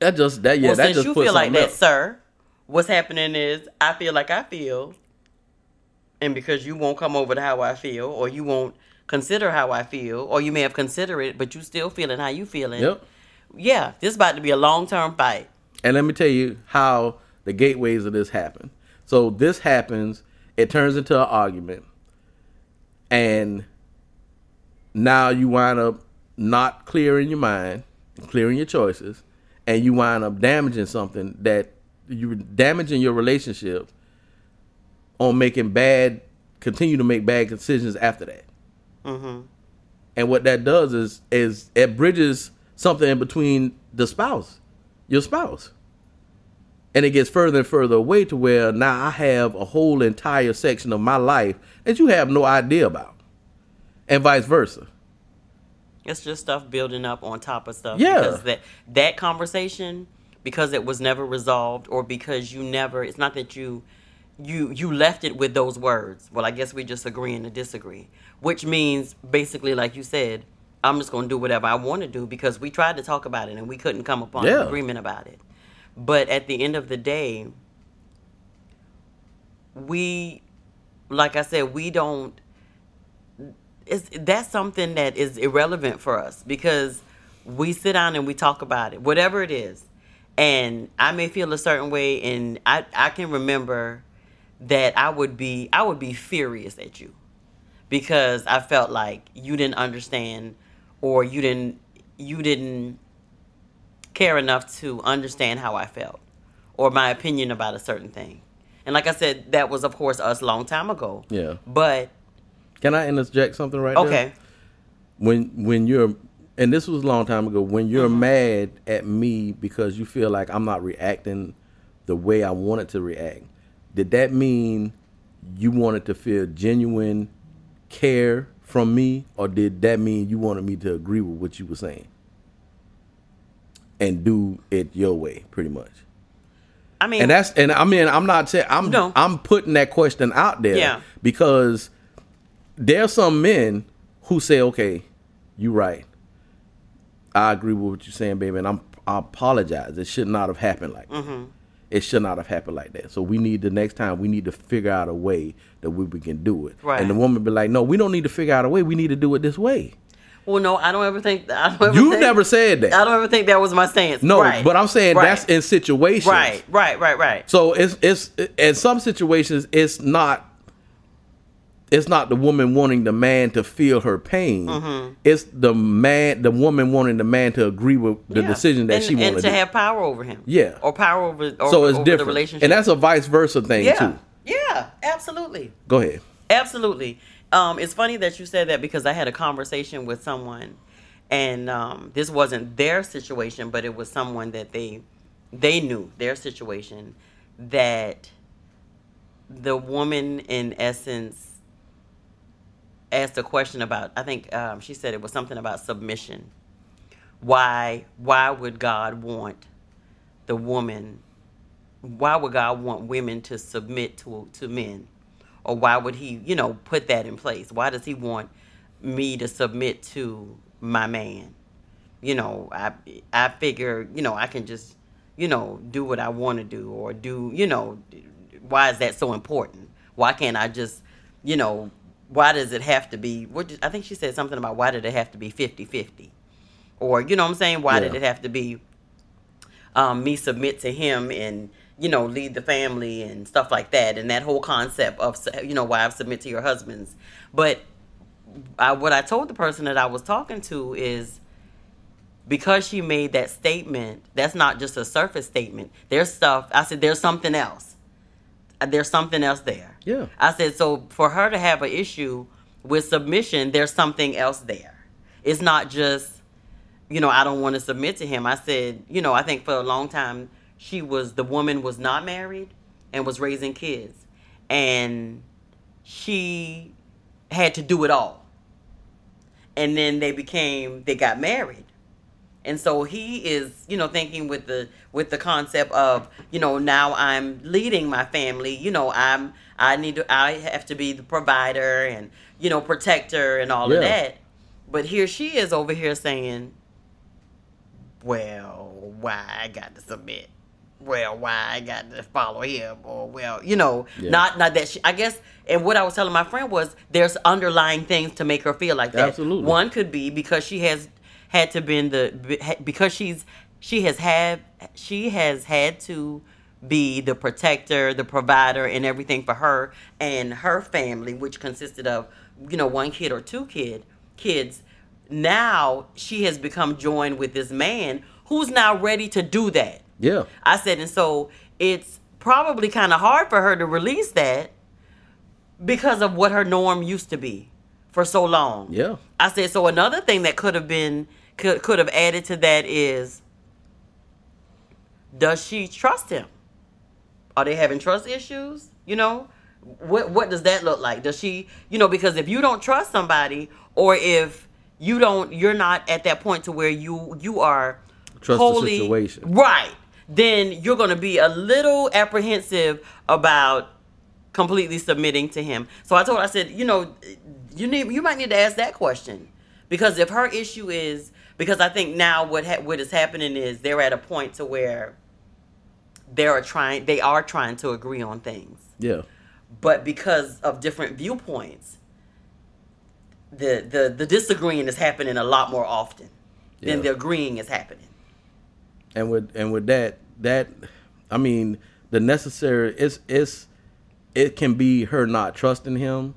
That just that yeah. well, that since just you feel like that, else. sir, what's happening is I feel like I feel, and because you won't come over to how I feel, or you won't consider how I feel, or you may have considered it, but you still feeling how you feeling. Yep. Yeah, this about to be a long term fight. And let me tell you how the gateways of this happen. So this happens, it turns into an argument, and now you wind up not clearing your mind, clearing your choices, and you wind up damaging something that you're damaging your relationship on making bad, continue to make bad decisions after that. Mm-hmm. And what that does is is it bridges something in between the spouse, your spouse. And it gets further and further away to where now I have a whole entire section of my life that you have no idea about. And vice versa. It's just stuff building up on top of stuff. Yeah. Because that that conversation, because it was never resolved, or because you never. It's not that you, you you left it with those words. Well, I guess we just agreeing to disagree, which means basically, like you said, I'm just going to do whatever I want to do because we tried to talk about it and we couldn't come upon Yeah. an agreement about it. But at the end of the day, we, like I said, we don't it's that's something that is irrelevant for us because we sit down and we talk about it, whatever it is. And I may feel a certain way, and I I can remember that I would be I would be furious at you because I felt like you didn't understand or you didn't you didn't care enough to understand how I felt or my opinion about a certain thing. And like I said, that was of course us long time ago. Yeah. But Can I interject something right there? okay. when when you're and this was a long time ago when you're Mm-hmm. mad at me because you feel like I'm not reacting the way I wanted to react did that mean you wanted to feel genuine care from me or did that mean you wanted me to agree with what you were saying and do it your way pretty much I mean and that's and I mean I'm not saying I'm No. I'm putting that question out there Yeah. because there are some men who say, "Okay, you're right. I agree with what you're saying, baby, and I'm I apologize. It should not have happened like. Mm-hmm. It should not have happened like that. So we need the next time we need to figure out a way that we, we can do it. Right. And the woman be like, "No, we don't need to figure out a way. We need to do it this way." well no, I don't ever think I don't ever You think- never said that. I don't ever think that was my stance. no, Right. but I'm saying Right. that's in situations. Right, right, right, right. So it's it's in some situations it's not it's not the woman wanting the man to feel her pain. It's the man the woman wanting the man to agree with the Yeah. decision that and, she and wanted to do. have power over him. Yeah. Or power over, over, so it's over different. the relationship. And that's a vice versa thing yeah. too. Yeah, absolutely. Go ahead. Absolutely. Um, it's funny that you said that because I had a conversation with someone, and um, this wasn't their situation, but it was someone that they they knew their situation that the woman in essence asked a question about. I think um, she said it was something about submission. Why why would God want the woman? Why would God want women to submit to to men? or why would he you know put that in place why does he want me to submit to my man you know i i figure you know i can just you know do what i want to do or do you know why is that so important why can't i just you know why does it have to be what did, i think she said something about why did it have to be 50-50 or you know what i'm saying? Why did it have to be um, me submit to him and you know lead the family and stuff like that and that whole concept of you know wives submit to your husbands. But I, what i told the person that i was talking to is because she made that statement that's not just a surface statement. There's stuff i said there's something else there's something else there Yeah. i said so for her to have an issue with submission there's something else there it's not just you know, I don't want to submit to him. I said, you know, I think for a long time she was the woman was not married and was raising kids. And she had to do it all. And then they became they got married. And so he is, you know, thinking with the with the concept of, you know, now I'm leading my family, you know, I'm I need to I have to be the provider and, you know, protector and all Yeah. of that. But here she is over here saying, well, why I got to submit? Well, why I got to follow him? Or well, you know, Yeah. not not that she. I guess, and what I was telling my friend was there's underlying things to make her feel like that. Absolutely. One could be because she has had to been the because she's she has had she has had to be the protector, the provider, and everything for her and her family, which consisted of you know one kid or two kid kids. Now she has become joined with this man who's now ready to do that. Yeah. I said, and so it's probably kind of hard for her to release that because of what her norm used to be for so long. Yeah. I said, so another thing that could have been could could have added to that is does she trust him? Are they having trust issues? You know? What what does that look like? Does she you know, because if you don't trust somebody or if you don't you're not at that point to where you you are Trust the situation. right, then you're gonna be a little apprehensive about completely submitting to him. So I told her, I said, you know, you need you might need to ask that question because if her issue is because I think now what ha- what is happening is they're at a point to where they are trying they are trying to agree on things, Yeah. but because of different viewpoints, the the the disagreeing is happening a lot more often than Yeah. the agreeing is happening. and with and with that that i mean the necessary it's it's it can be her not trusting him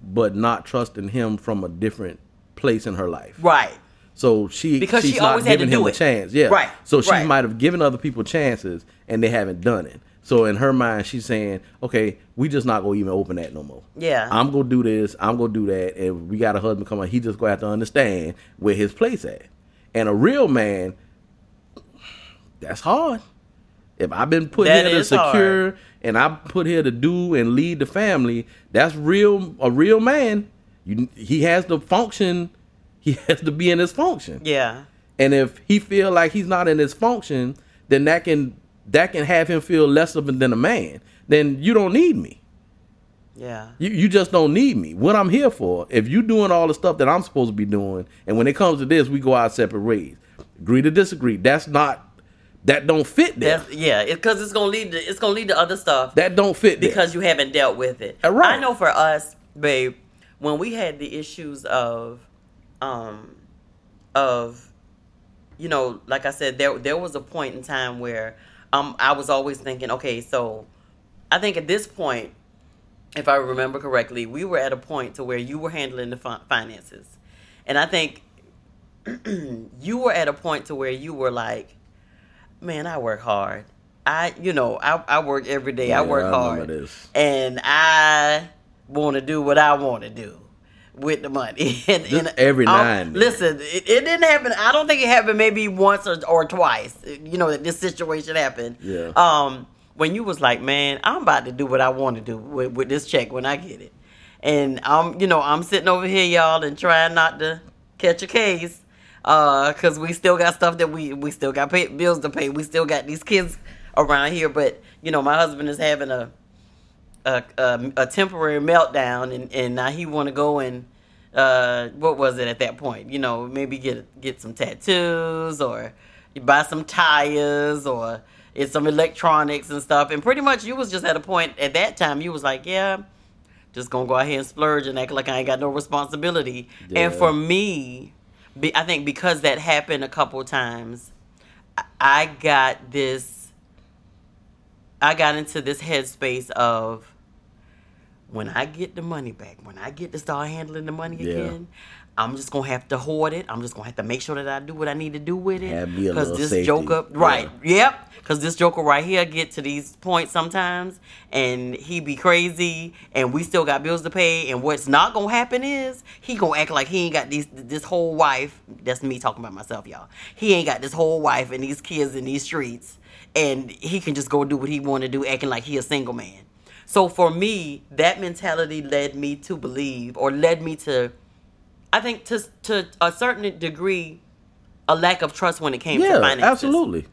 but not trusting him from a different place in her life Right. So she Because she she's not had to giving him a chance. Yeah. Right, So she right. might have given other people chances and they haven't done it. So in her mind, she's saying, "Okay, we just not gonna even open that no more. Yeah. I'm gonna do this. I'm gonna do that. And we got a husband coming. He just gonna have to understand where his place at. And a real man, that's hard. If I've been put That here to is hard. secure and I'm put here to do and lead the family, that's real. A real man, you, he has to function. He [LAUGHS] has to be in his function. Yeah. And if he feel like he's not in his function, then that can that can have him feel less of than a man. Then you don't need me. Yeah. You you just don't need me. What I'm here for? If you doing all the stuff that I'm supposed to be doing, and when it comes to this, we go our separate ways. Agree to disagree. That's not that don't fit there. That's, yeah, because it's gonna lead to it's gonna lead to other stuff that don't fit there. because you haven't dealt with it. Uh, right. I know for us, babe, when we had the issues of, um, of, you know, like I said, there there was a point in time where, um, I was always thinking, okay, so, I think at this point, if I remember correctly, we were at a point to where you were handling the fin- finances, and I think [CLEARS THROAT] you were at a point to where you were like, man, I work hard. I, you know, I, I work every day. Yeah, I work I hard, and I want to do what I want to do with the money. [LAUGHS] and, and, every now. Listen, it, it didn't happen. I don't think it happened maybe once or, or twice. You know that this situation happened. Yeah. Um, when you was like, man, I'm about to do what I want to do with, with this check when I get it, and I'm, you know, I'm sitting over here, y'all, and trying not to catch a case, uh, cause we still got stuff that we we still got pay, bills to pay. We still got these kids around here, but you know, my husband is having a a, a, a temporary meltdown, and, and now he want to go and uh, what was it at that point? You know, maybe get get some tattoos or buy some tires or it's some electronics and stuff. And pretty much, you was just at a point at that time. You was like, yeah, just gonna go out here and splurge and act like I ain't got no responsibility. And for me, be, I think because that happened a couple times, I got this. I got into this headspace of when I get the money back, when I get to start handling the money Yeah. again, I'm just gonna have to hoard it. I'm just gonna have to make sure that I do what I need to do with it. Have me a little this safety. joker, right? Yep. Because this joker right here get to these points sometimes, and he be crazy, and we still got bills to pay. And what's not gonna happen is he gonna act like he ain't got these this whole wife. That's me talking about myself, y'all. He ain't got this whole wife and these kids in these streets, and he can just go do what he want to do, acting like he a single man. So for me, that mentality led me to believe, or led me to, I think to to a certain degree, a lack of trust when it came to finances. yeah, finances. absolutely.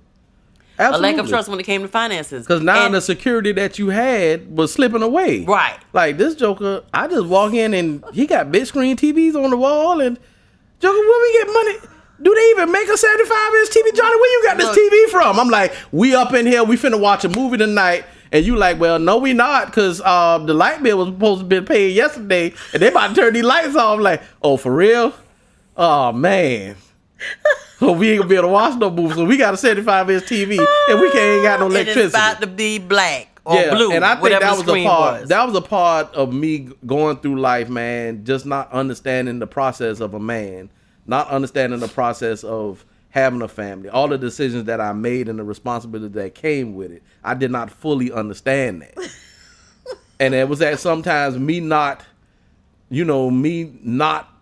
A lack of trust when it came to finances. Because now And- the security that you had was slipping away. Right. Like this Joker, I just walk in and he got big screen TVs on the wall and Joker, where we get money? Do they even make a 75 inch TV? Johnny, where you got this. TV from? I'm like, we up in here, we finna watch a movie tonight. And you like, well, no, we not, because uh, the light bill was supposed to be paid yesterday, and they about to turn these lights off. like, oh, for real? Oh man. [LAUGHS] so we ain't gonna be able to watch no movies. So we got a 75 inch TV, and we can't ain't got no electricity it's about to be black or blue, and I think that was a part. was. That was a part of me going through life, man. Just not understanding the process of a man, not understanding the process of having a family, all the decisions that I made and the responsibility that came with it. I did not fully understand that, [LAUGHS] and it was that sometimes me not, you know, me not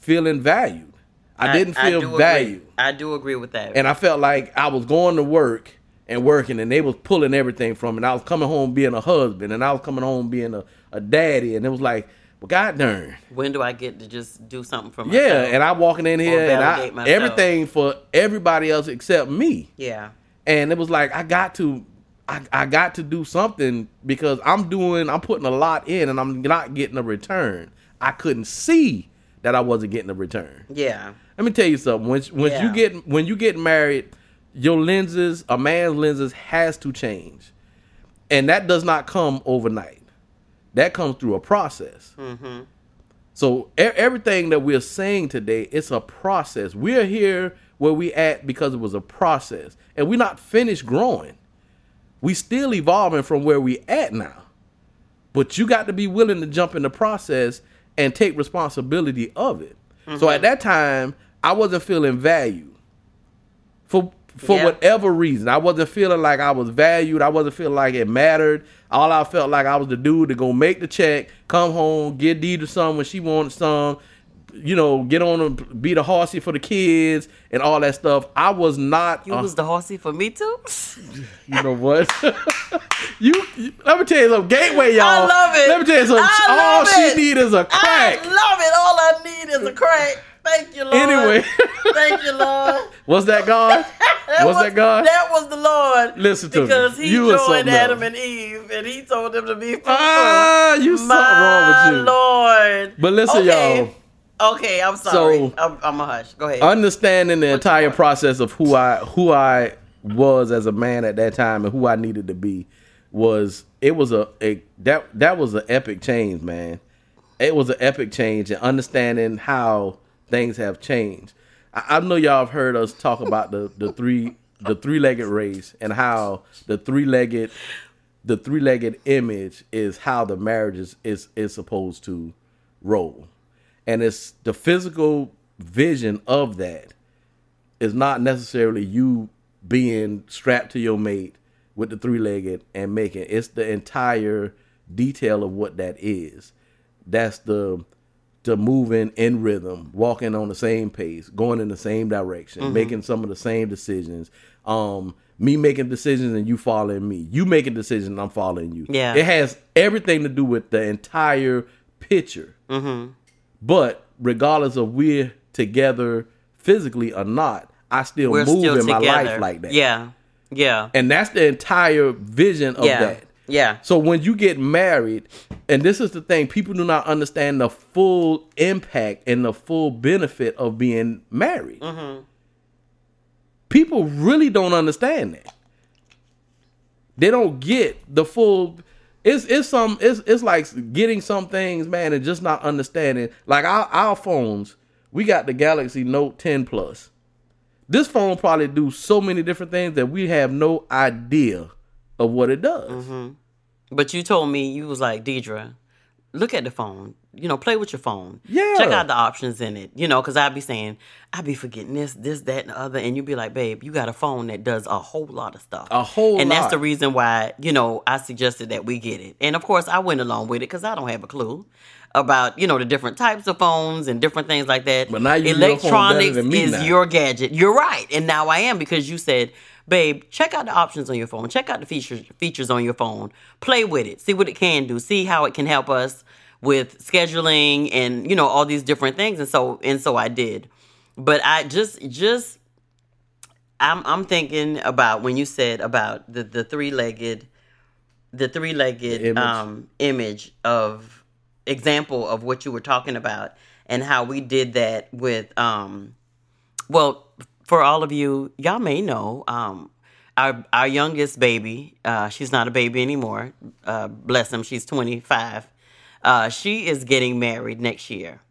feeling valued. I, didn't feel agree. valued I do agree with that. and I felt like I was going to work and working, and they was pulling everything from me. And I was coming home being a husband, and I was coming home being a, a daddy, and it was like, well, god darn, when do I get to just do something for myself? yeah. And I'm walking in here, and I myself. everything for everybody else except me, yeah, and it was like I got to. I, I got to do something because I'm doing I'm putting a lot in and I'm not getting a return. I couldn't see that I wasn't getting a return. yeah, Let me tell you something. When when Yeah. you get when you get married, your lenses, a man's lenses, has to change, and that does not come overnight. That comes through a process. Mm-hmm. So e- everything that we're saying today, it's a process. We're here where we at because it was a process, and we're not finished growing. We still evolving from where we at now. But you got to be willing to jump in the process and take responsibility of it. So at that time, I wasn't feeling value for for Yeah. whatever reason. I wasn't feeling like I was valued. I wasn't feeling like it mattered. All I felt like I was the dude to go make the check, come home, get Deidre some when she wanted some, you know, get on and be the horsey for the kids and all that stuff. I was not. You a- was the horsey for me too. [LAUGHS] you know what? [LAUGHS] you, you- let me tell you something. Gateway, y'all. I love it. Let me tell you something. All love she need is a crack. I love it. All I need is a crack. Thank you, Lord. Anyway. thank you, Lord. [LAUGHS] What's that, God? [LAUGHS] That was, that, God? That was the Lord. Listen to me. because he You joined Adam else. and Eve, and he told them to be fruitful. Ah, you something wrong with you. Lord. But listen, okay. Y'all. Okay, I'm sorry. So- I'm, I'm a hush. Go ahead. understanding the What entire process of who I who I was as a man at that time and who I needed to be was it was a, a that that was an epic change, man. It was an epic change and understanding how things have changed. I, I know y'all have heard us talk about the the three the three legged race and how the three legged the three legged image is how the marriage is, is is supposed to roll. And it's the physical vision of that is not necessarily you being strapped to your mate with the three legged and making it's the entire detail of what that is. That's the the moving in rhythm, walking on the same pace, going in the same direction, Mm-hmm. making some of the same decisions. Um, me making decisions and you following me. You making decisions and I'm following you. Yeah. It has everything to do with the entire picture. Mm-hmm. But regardless of we're together physically or not, I still We're move still in my life like that. Yeah. Yeah. And that's the entire vision of yeah. that. Yeah. So when you get married, and this is the thing, people do not understand the full impact and the full benefit of being married. Mm-hmm. People really don't understand that. They don't get the full. It's it's some it's it's like getting some things, man, and just not understanding. Like our our phones, we got the Galaxy Note 10 Plus. This phone probably do so many different things that we have no idea of what it does. Mm-hmm. But you told me you was like Deidre, look at the phone. You know, play with your phone. Yeah. Check out the options in it. You know, because I'd be saying, I'd be forgetting this, this, that, and the other, and you'd be like, babe, you got a phone that does a whole lot of stuff. A whole and that's the reason why you know I suggested that we get it. And of course, I went along with it because I don't have a clue about you know the different types of phones and different things like that. But now you know your phone better electronics than me is now. your gadget. You're right, and now I am because you said, "Babe, check out the options on your phone. Check out the features features on your phone. Play with it. See what it can do. See how it can help us with scheduling and you know all these different things." And so and so I did. But I just just I'm I'm thinking about when you said about the the three legged the three legged image. um image of example of what you were talking about and how we did that with um well for all of you y'all may know um our our youngest baby uh she's not a baby anymore. Uh bless him she's 25 uh she is getting married next year.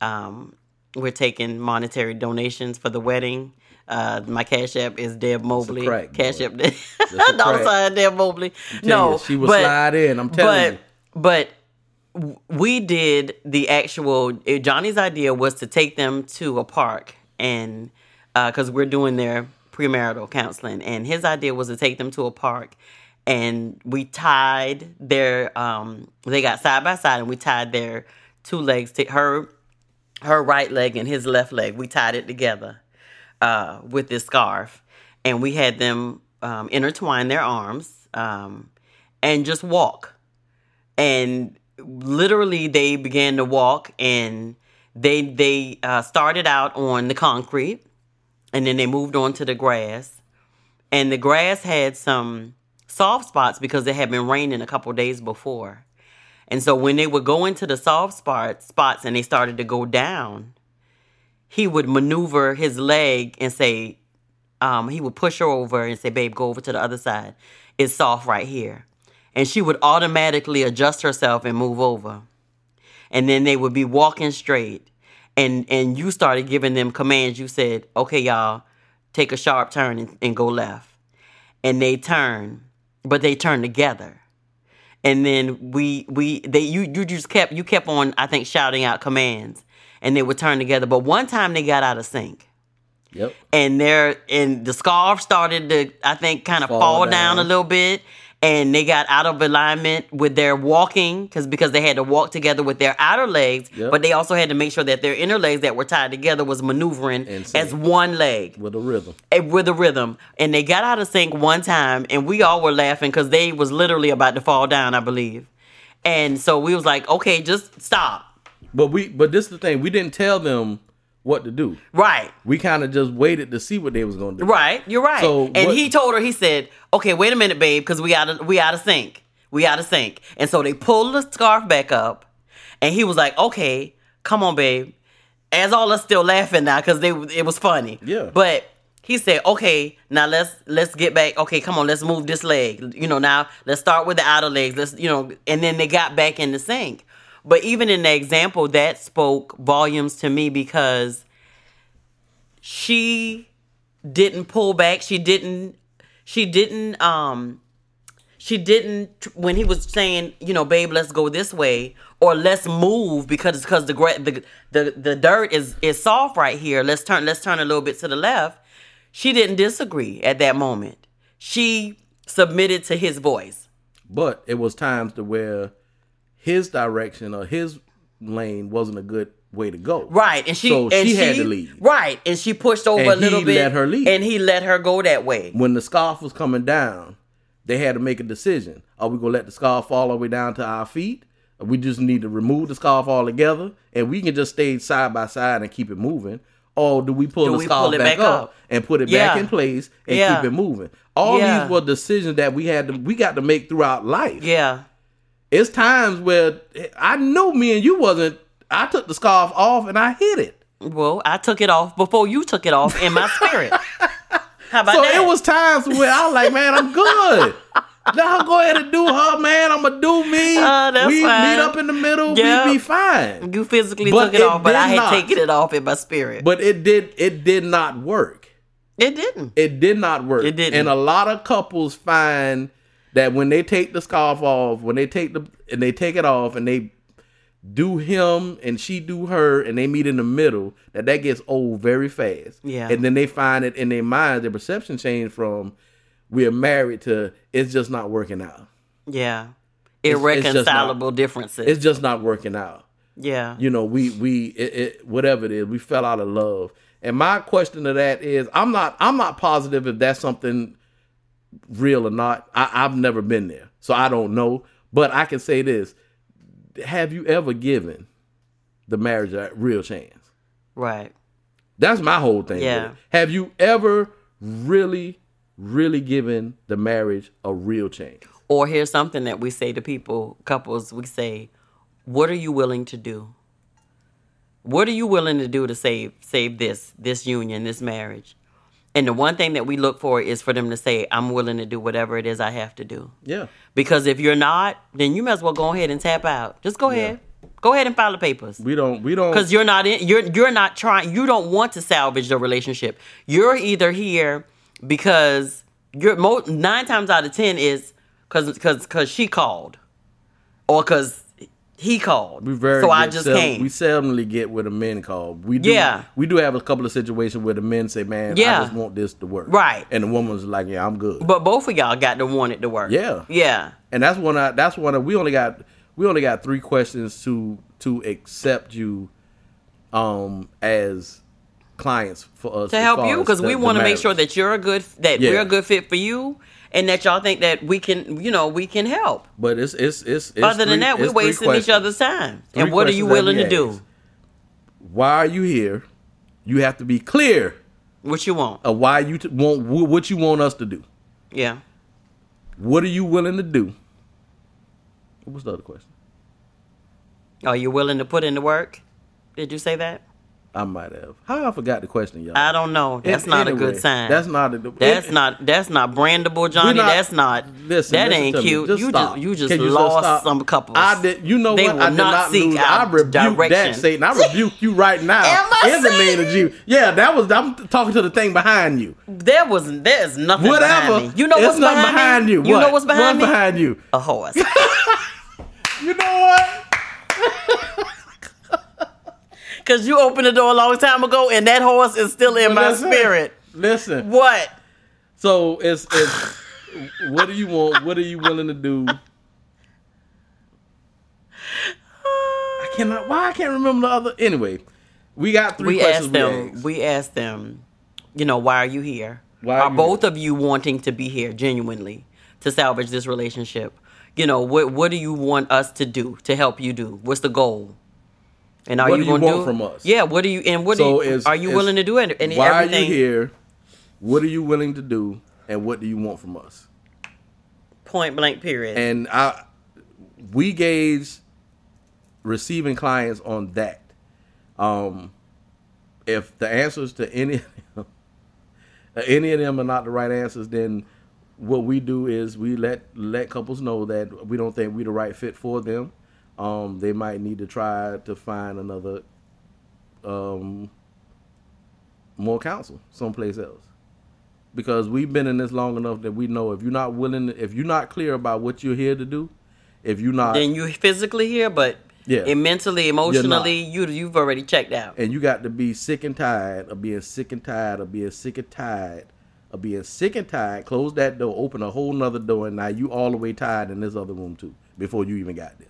Um we're taking monetary donations for the wedding. Uh my cash app is deb mobley. crack, cash app [LAUGHS] don't sign deb mobley. No you, she will but- slide in. I'm telling but you. but we did the actual eh, Johnny's idea was to take them to a park and because we're doing their premarital counseling and his idea was to take them to a park and we tied their um they got side by side and we tied their two legs to her her right leg and his left leg we tied it together uh, with this scarf, and we had them um, intertwine their arms um, and just walk. And literally, they began to walk, and they they uh, started out on the concrete, and then they moved on to the grass, and the grass had some soft spots because it had been raining a couple days before. And so when they would go into the soft spot, spots and they started to go down, he would maneuver his leg and say, um, he would push her over and say, babe, go over to the other side. It's soft right here. And she would automatically adjust herself and move over. And then they would be walking straight. And and you started giving them commands. You said, okay, y'all, take a sharp turn and, and go left. And they turn, but they turn together and then we we they you you just kept you kept on I think shouting out commands, and they would turn together. But one time they got out of sync. Yep. And they're and the scarf started to I think kind of Fall fall, down. down. a little bit. And they got out of alignment with their walking because because they had to walk together with their outer legs, Yep. but they also had to make sure that their inner legs that were tied together was maneuvering as one leg With a rhythm. eh, with a rhythm. And they got out of sync one time, and we all were laughing because they was literally about to fall down, I believe. And so we was like, okay, just stop. But we but this is the thing, we didn't tell them what to do. Right. We kind of just waited to see what they was gonna do. Right, you're right. So and what- he told her, he said, "Okay, wait a minute, babe, because we out of we out of sync. We out of sync." And so they pulled the scarf back up, and he was like, "Okay, come on, babe." As all us still laughing now because they it was funny. Yeah. But he said, "Okay, now let's let's get back. Okay, come on, let's move this leg. You know, now let's start with the outer legs. Let's you know." And then they got back in the sync. But even in the example, that spoke volumes to me because she didn't pull back. She didn't. She didn't. Um. She didn't when he was saying, you know, babe, let's go this way or let's move because it's because the the the the dirt is is soft right here. Let's turn let's turn a little bit to the left. She didn't disagree at that moment. She submitted to his voice. But it was times to where his direction or his lane wasn't a good way to go. Right, and she So and she had to lead. Right, and she pushed over And a little he bit, let her lead. and he let her go that way. When the scarf was coming down, they had to make a decision. Are we gonna let the scarf fall all the way down to our feet? Or we just need to remove the scarf altogether and we can just stay side by side and keep it moving. Or do we pull Do the we scarf pull back, back up, up? and put it Yeah. back in place and Yeah. keep it moving? All Yeah. these were decisions that we had to we got to make throughout life. Yeah, It's times where I knew me and you wasn't I took the scarf off and I hit it. well, I took it off before you took it off in my spirit. [LAUGHS] How about So that? it was times where I was like, man, I'm good. now go ahead and do her, man. I'm gonna do me. Uh, [LAUGHS] that's we fine. meet up in the middle. Yep. We be fine. you physically But took it, it off, but I had not. taken it off in my spirit. But it did. It did not work. it didn't. It did not work. It didn't. And a lot of couples find that when they take the scarf off, when they take the and they take it off and they do him and she do her and they meet in the middle, that that gets old very fast. Yeah. And then they find it in their mind, their perception change from we're married to it's just not working out. Yeah, it's just not- irreconcilable differences. It's just not working out. yeah, You know, we we it, it, whatever it is, we fell out of love. And my question to that is, I'm not I'm not positive if that's something real or not. I, I've never been there, so I don't know. But I can say this: Have you ever given the marriage a real chance? right. That's my whole thing. Yeah. Have you ever really, really given the marriage a real chance? Or here's something that we say to people, couples. We say, "What are you willing to do? What are you willing to do to save save this this union, this marriage?" And the one thing that we look for is for them to say, "I'm willing to do whatever it is I have to do." Yeah. Because if you're not, then you might as well go ahead and tap out. Just go ahead. Go ahead and file the papers. We don't. We don't. Because you're not in you're you're not trying you don't want to salvage the relationship. You're either here because you're mo- nine times out of ten is because because because she called, or because he called. We very so I just sel- came. We seldomly get where the men call. We do, Yeah. We do have a couple of situations where the men say, "Man, Yeah. I just want this to work." Right. And the woman's like, "Yeah, I'm good." but both of y'all got to want it to work. Yeah. yeah, and that's one. I, that's one. Of, we only got we only got three questions to to accept you, um, as clients for us to help you because we want to make sure that you're a good that Yeah. we're a good fit for you, and that y'all think that we can you know we can help. But it's it's it's. it's Other three- than that, we're wasting each other's time. Three and what are you willing to do? Why are you here? You have to be clear What you want? of why you t- want wh- what you want us to do. Yeah. What are you willing to do? What was the other question? Are you willing to put in the work? Did you say that? I might have. How I forgot the question, y'all. I don't know. That's not a good sign. That's not a. That's it- not. That's not brandable, Johnny. Not- that's not. Listen, that listen ain't cute. Just you stop. just you just you lost stop? some couples. I did. You know They what? I did not lose. I rebuke direction. that, Satan. I rebuke you right now [LAUGHS] in the name of Jesus. Yeah, that was. I'm talking to the thing behind you. there was there's nothing Whatever. behind me. You know It's what's behind, behind you. You know what's behind What's me? behind you? A horse. [LAUGHS] You know what? [LAUGHS] Cause you opened the door a long time ago, and that horse is still in But my spirit. Listen. What? So it's it's what do you want? What are you willing to do? I cannot. Why I can't remember the other. Anyway, we got three we questions. asked them. we asked. We asked them. You know, why are you here? Why are are both here? of you wanting to be here genuinely to salvage this relationship? You know, what what do you want us to do to help you do? What's the goal? And are What you do you going to want do from us? Yeah. What do you and what So do you, is- are you is- willing to do? And, and Why everything. are you here? What are you willing to do? And what do you want from us? Point blank. Period. And I, we gauge receiving clients on that. Um, if the answers to any [LAUGHS] any of them are not the right answers, then what we do is we let let couples know that we don't think we're the right fit for them. Um, they might need to try to find another um, more counsel someplace else because we've been in this long enough that we know if you're not willing, if you're not clear about what you're here to do, if you're not, then you're physically here, but Yeah. and mentally, emotionally, you you've already checked out. and you got to be sick and tired of being sick and tired of being sick and tired of being sick and tired. Close that door, open a whole nother door, and now you all the way tired in this other room too before you even got there.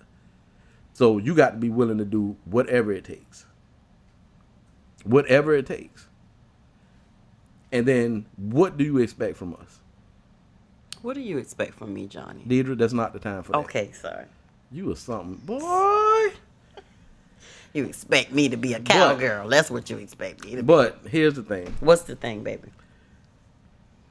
So you got to be willing to do whatever it takes, whatever it takes. And then, what do you expect from us, What do you expect from me, Johnny? Deidre? That's not the time for that. Okay, sorry. You was something, boy. [LAUGHS] You expect me to be a cowgirl. That's what you expect me to be. But here's the thing: What's the thing, baby?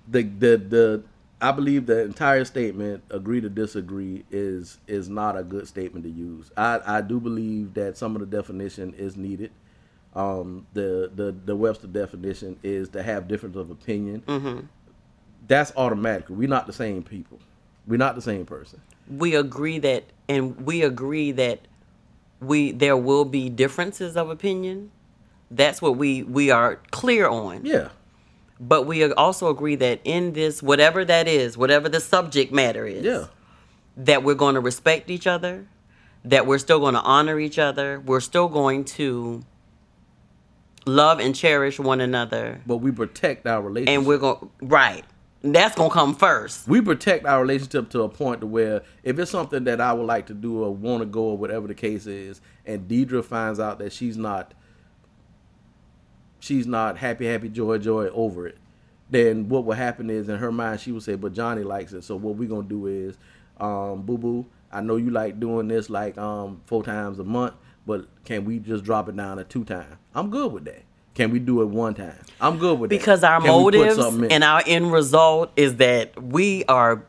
the the the I believe the entire statement agree to disagree is is not a good statement to use. I I do believe that some of the definition is needed. Um, the the the Webster definition is to have difference of opinion. Mm-hmm. That's automatic. We're not the same people. We're not the same person. We agree that, and we agree that we there will be differences of opinion. That's what we we are clear on. Yeah. But we also agree that in this, whatever that is, whatever the subject matter is, Yeah. that we're going to respect each other, that we're still going to honor each other, we're still going to love and cherish one another, But we protect our relationship. and we're going right. That's going to come first. we protect our relationship to a point to where if it's something that I would like to do or want to go or whatever the case is, and Deidre finds out that she's not she's not happy, happy, joy, joy over it, then what will happen is in her mind she will say, But Johnny likes it. So what we're gonna do is, um, boo boo, I know you like doing this like um four times a month, but can we just drop it down to two times? I'm good with that. Can we do it one time? I'm good with that. Because our Can motives and our end result is that we are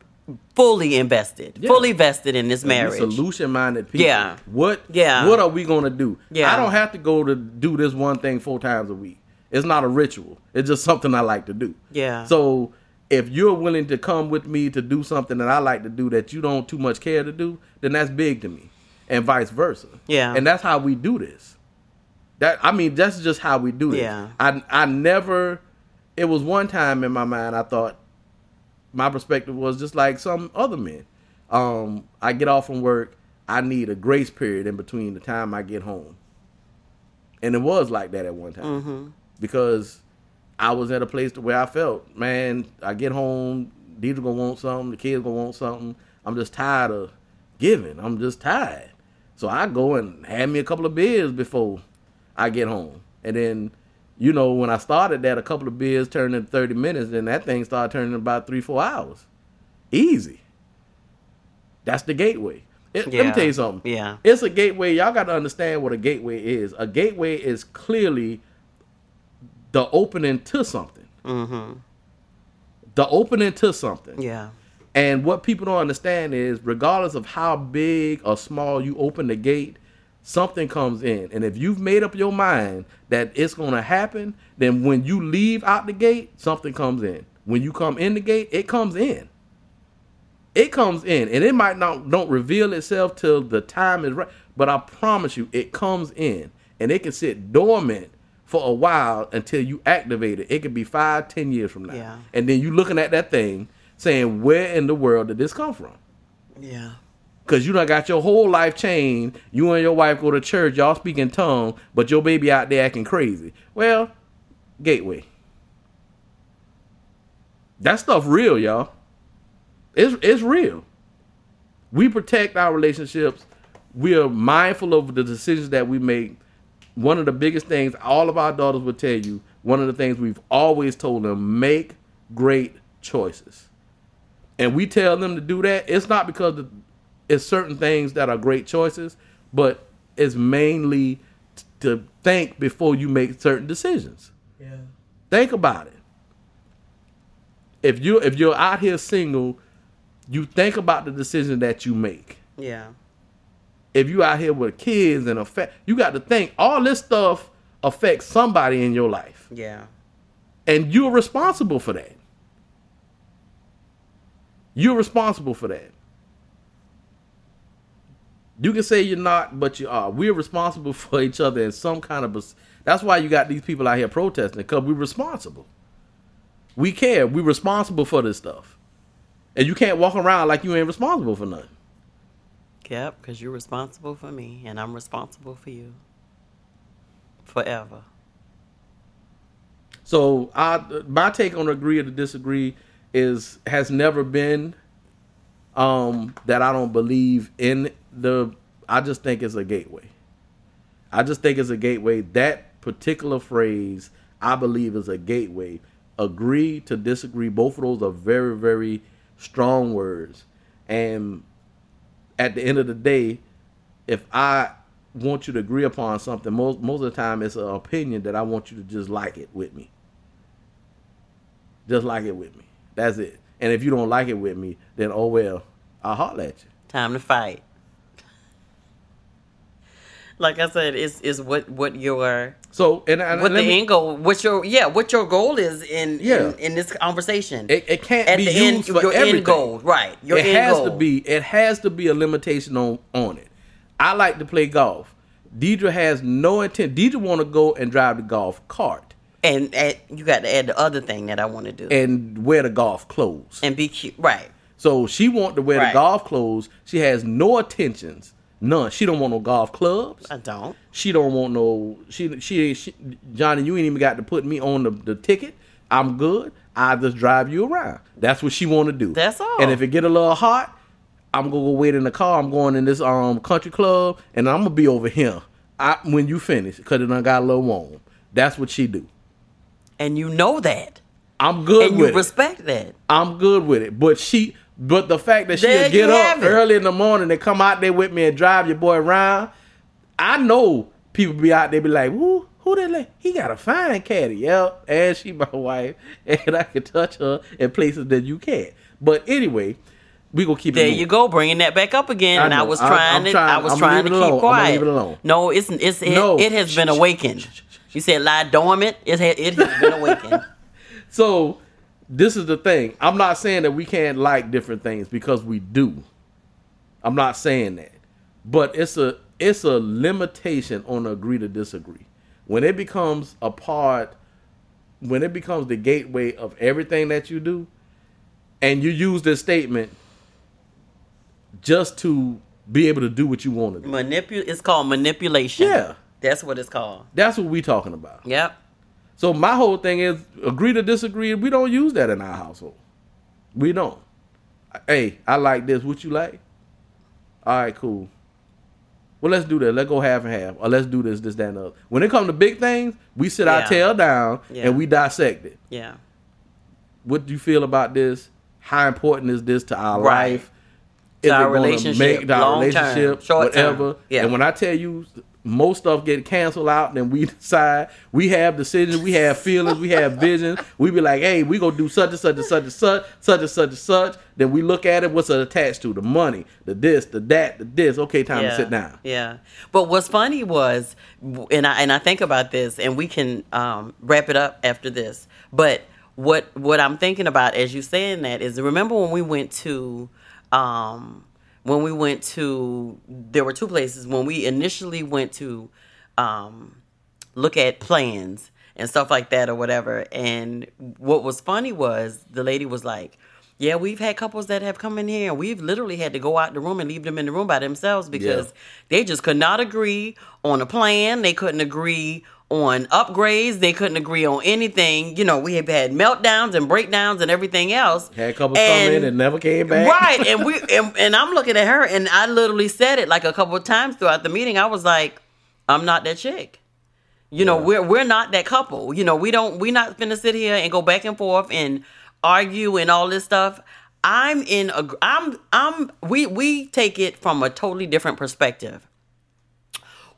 fully invested, Yeah. fully vested in this marriage. Solution minded people. Yeah. What Yeah. what are we gonna do? Yeah. I don't have to go to do this one thing four times a week. It's not a ritual. It's just something I like to do. Yeah. So if you're willing to come with me to do something that I like to do that you don't too much care to do, then that's big to me. And vice versa. Yeah. And that's how we do this. That I mean, that's just how we do this. Yeah. I I never it was one time in my mind I thought my perspective was just like some other men. Um, I get off from work, I need a grace period in between the time I get home. And it was like that at one time. Because I was at a place to where I felt, man, I get home, Deidre gonna want something, the kids gonna want something. I'm just tired of giving. I'm just tired. So I go and have me a couple of beers before I get home. And then, you know, when I started that, a couple of beers turned into 30 minutes, then that thing started turning about three, four hours. Easy. That's the gateway. It- Let me tell you something. Yeah. It's a gateway. Y'all got to understand what a gateway is. A gateway is clearly the opening to something. Mm-hmm. The opening to something. Yeah. And what people don't understand is, regardless of how big or small you open the gate, something comes in. And if you've made up your mind that it's going to happen, then when you leave out the gate, something comes in. When you come in the gate, it comes in. It comes in, and it might not don't reveal itself till the time is right. But I promise you, it comes in, and it can sit dormant for a while until you activate it. It could be five, ten years from now, Yeah. and then you looking at that thing saying, "Where in the world did this come from?" Yeah. Cause you done got your whole life changed. You and your wife go to church, y'all speak in tongue, but your baby out there acting crazy. Well, gateway. That stuff real, y'all. It's it's real. We protect our relationships. We are mindful of the decisions that we make. One of the biggest things all of our daughters will tell you, one of the things we've always told them, make great choices. And we tell them to do that. It's not because the, it's certain things that are great choices, but it's mainly t- to think before you make certain decisions. Yeah. Think about it. If you if you're out here single, you think about the decision that you make. Yeah. If you out here with kids and affect, you got to think all this stuff affects somebody in your life, Yeah. and you're responsible for that. You're responsible for that. You can say you're not, but you are. We're responsible [LAUGHS] for each other in some kind of. bes- That's why you got these people out here protesting because we're responsible. We care. We're responsible for this stuff, and you can't walk around like you ain't responsible for nothing. Yep, because you're responsible for me and I'm responsible for you. Forever. So I, my take on agree or to disagree is has never been um, that I don't believe in the. I just think it's a gateway. I just think it's a gateway. That particular phrase, I believe, is a gateway. Agree to disagree. Both of those are very, very strong words. And at the end of the day, if I want you to agree upon something, most most of the time it's an opinion that I want you to just like it with me. Just like it with me. That's it. And if you don't like it with me, then oh well, I'll holler at you. Time to fight. Like I said, it's is what what your So and, and what the let me- end goal, what your yeah, what your goal is in Yeah. in, in this conversation. it, it can't At be the used end, for your everything. end goal, right? Your it has goal. to be it has to be a limitation on on it. I like to play golf. Deidre has no intent. Deidre want to go and drive the golf cart and, and you got to add the other thing that I want to do and wear the golf clothes. and be cute, right? So she want to wear Right. the golf clothes. She has no intentions, none. She don't want no golf clubs. I don't. She don't want no. She she, she Johnny, you ain't even got to put me on the, the ticket. I'm good. I just drive you around. That's what she want to do. That's all. And if it get a little hot, I'm gonna go wait in the car. I'm going in this um country club, and I'm gonna be over here. I, when you finish, cause it done got a little warm. That's what she do. And you know that, I'm good and with you it. respect that. I'm good with it. But she, but the fact that she'll get up early in the morning and come out there with me and drive your boy around, I know people be out there be like, who, who like? He got a fine caddy. Yep, and she my [LAUGHS] wife, and I can touch her in places that you can't. But anyway, we gonna keep it. There you go, bringing that back up again. I and I was trying I'm to, trying- I was I'ma trying to keep alone. Quiet. leave it alone. No, it's it's it, No. it has been awakened. You said lie dormant. It it has been [LAUGHS] awakened. So this is the thing. I'm not saying that we can't like different things because we do. I'm not saying that. But it's a it's a limitation on agree to disagree. When it becomes a part when it becomes the gateway of everything that you do and you use this statement just to be able to do what you want to do. Manipu- It's called manipulation. Yeah. that's what it's called. That's what we talking about. Yep. So my whole thing is agree to disagree. We don't use that in our household. We don't. Hey, I like this. What you like? All right, cool. Well, let's do that. Let's go half and half, or let's do this, this, that, and the other. When it comes to big things, we sit our tail down Yeah. and we dissect it. Yeah. What do you feel about this? How important is this to our Right. life? To Is our relationship, make our long term, relationship, short term. Yeah. And when I tell you most stuff get canceled out, then we [LAUGHS] decide we have decisions, we have feelings, we have visions. We be like, hey, we gonna do such and such and such and such, such and such and such. Then we look at it, what's it attached to? The money, the this, the that, the this. Okay, time to sit down. Yeah. But what's funny was, and I and I think about this, and we can um, wrap it up after this. But what what I'm thinking about as you saying that is, remember when we went to, um, when we went to, there were two places when we initially went to, um, look at plans and stuff like that or whatever. And what was funny was the lady was like, Yeah, we've had couples that have come in here and we've literally had to go out the room and leave them in the room by themselves because Yeah. they just could not agree on a plan. They couldn't agree on upgrades. They couldn't agree on anything. You know, we have had meltdowns and breakdowns and everything else. Had couples come in and never came back. Right. And we [LAUGHS] and, and I'm looking at her and I literally said it like a couple of times throughout the meeting. I was like, I'm not that chick. You know, Yeah. we're we're not that couple. You know, we don't we're not gonna sit here and go back and forth and argue and all this stuff. I'm in a I'm I'm we we take it from a totally different perspective.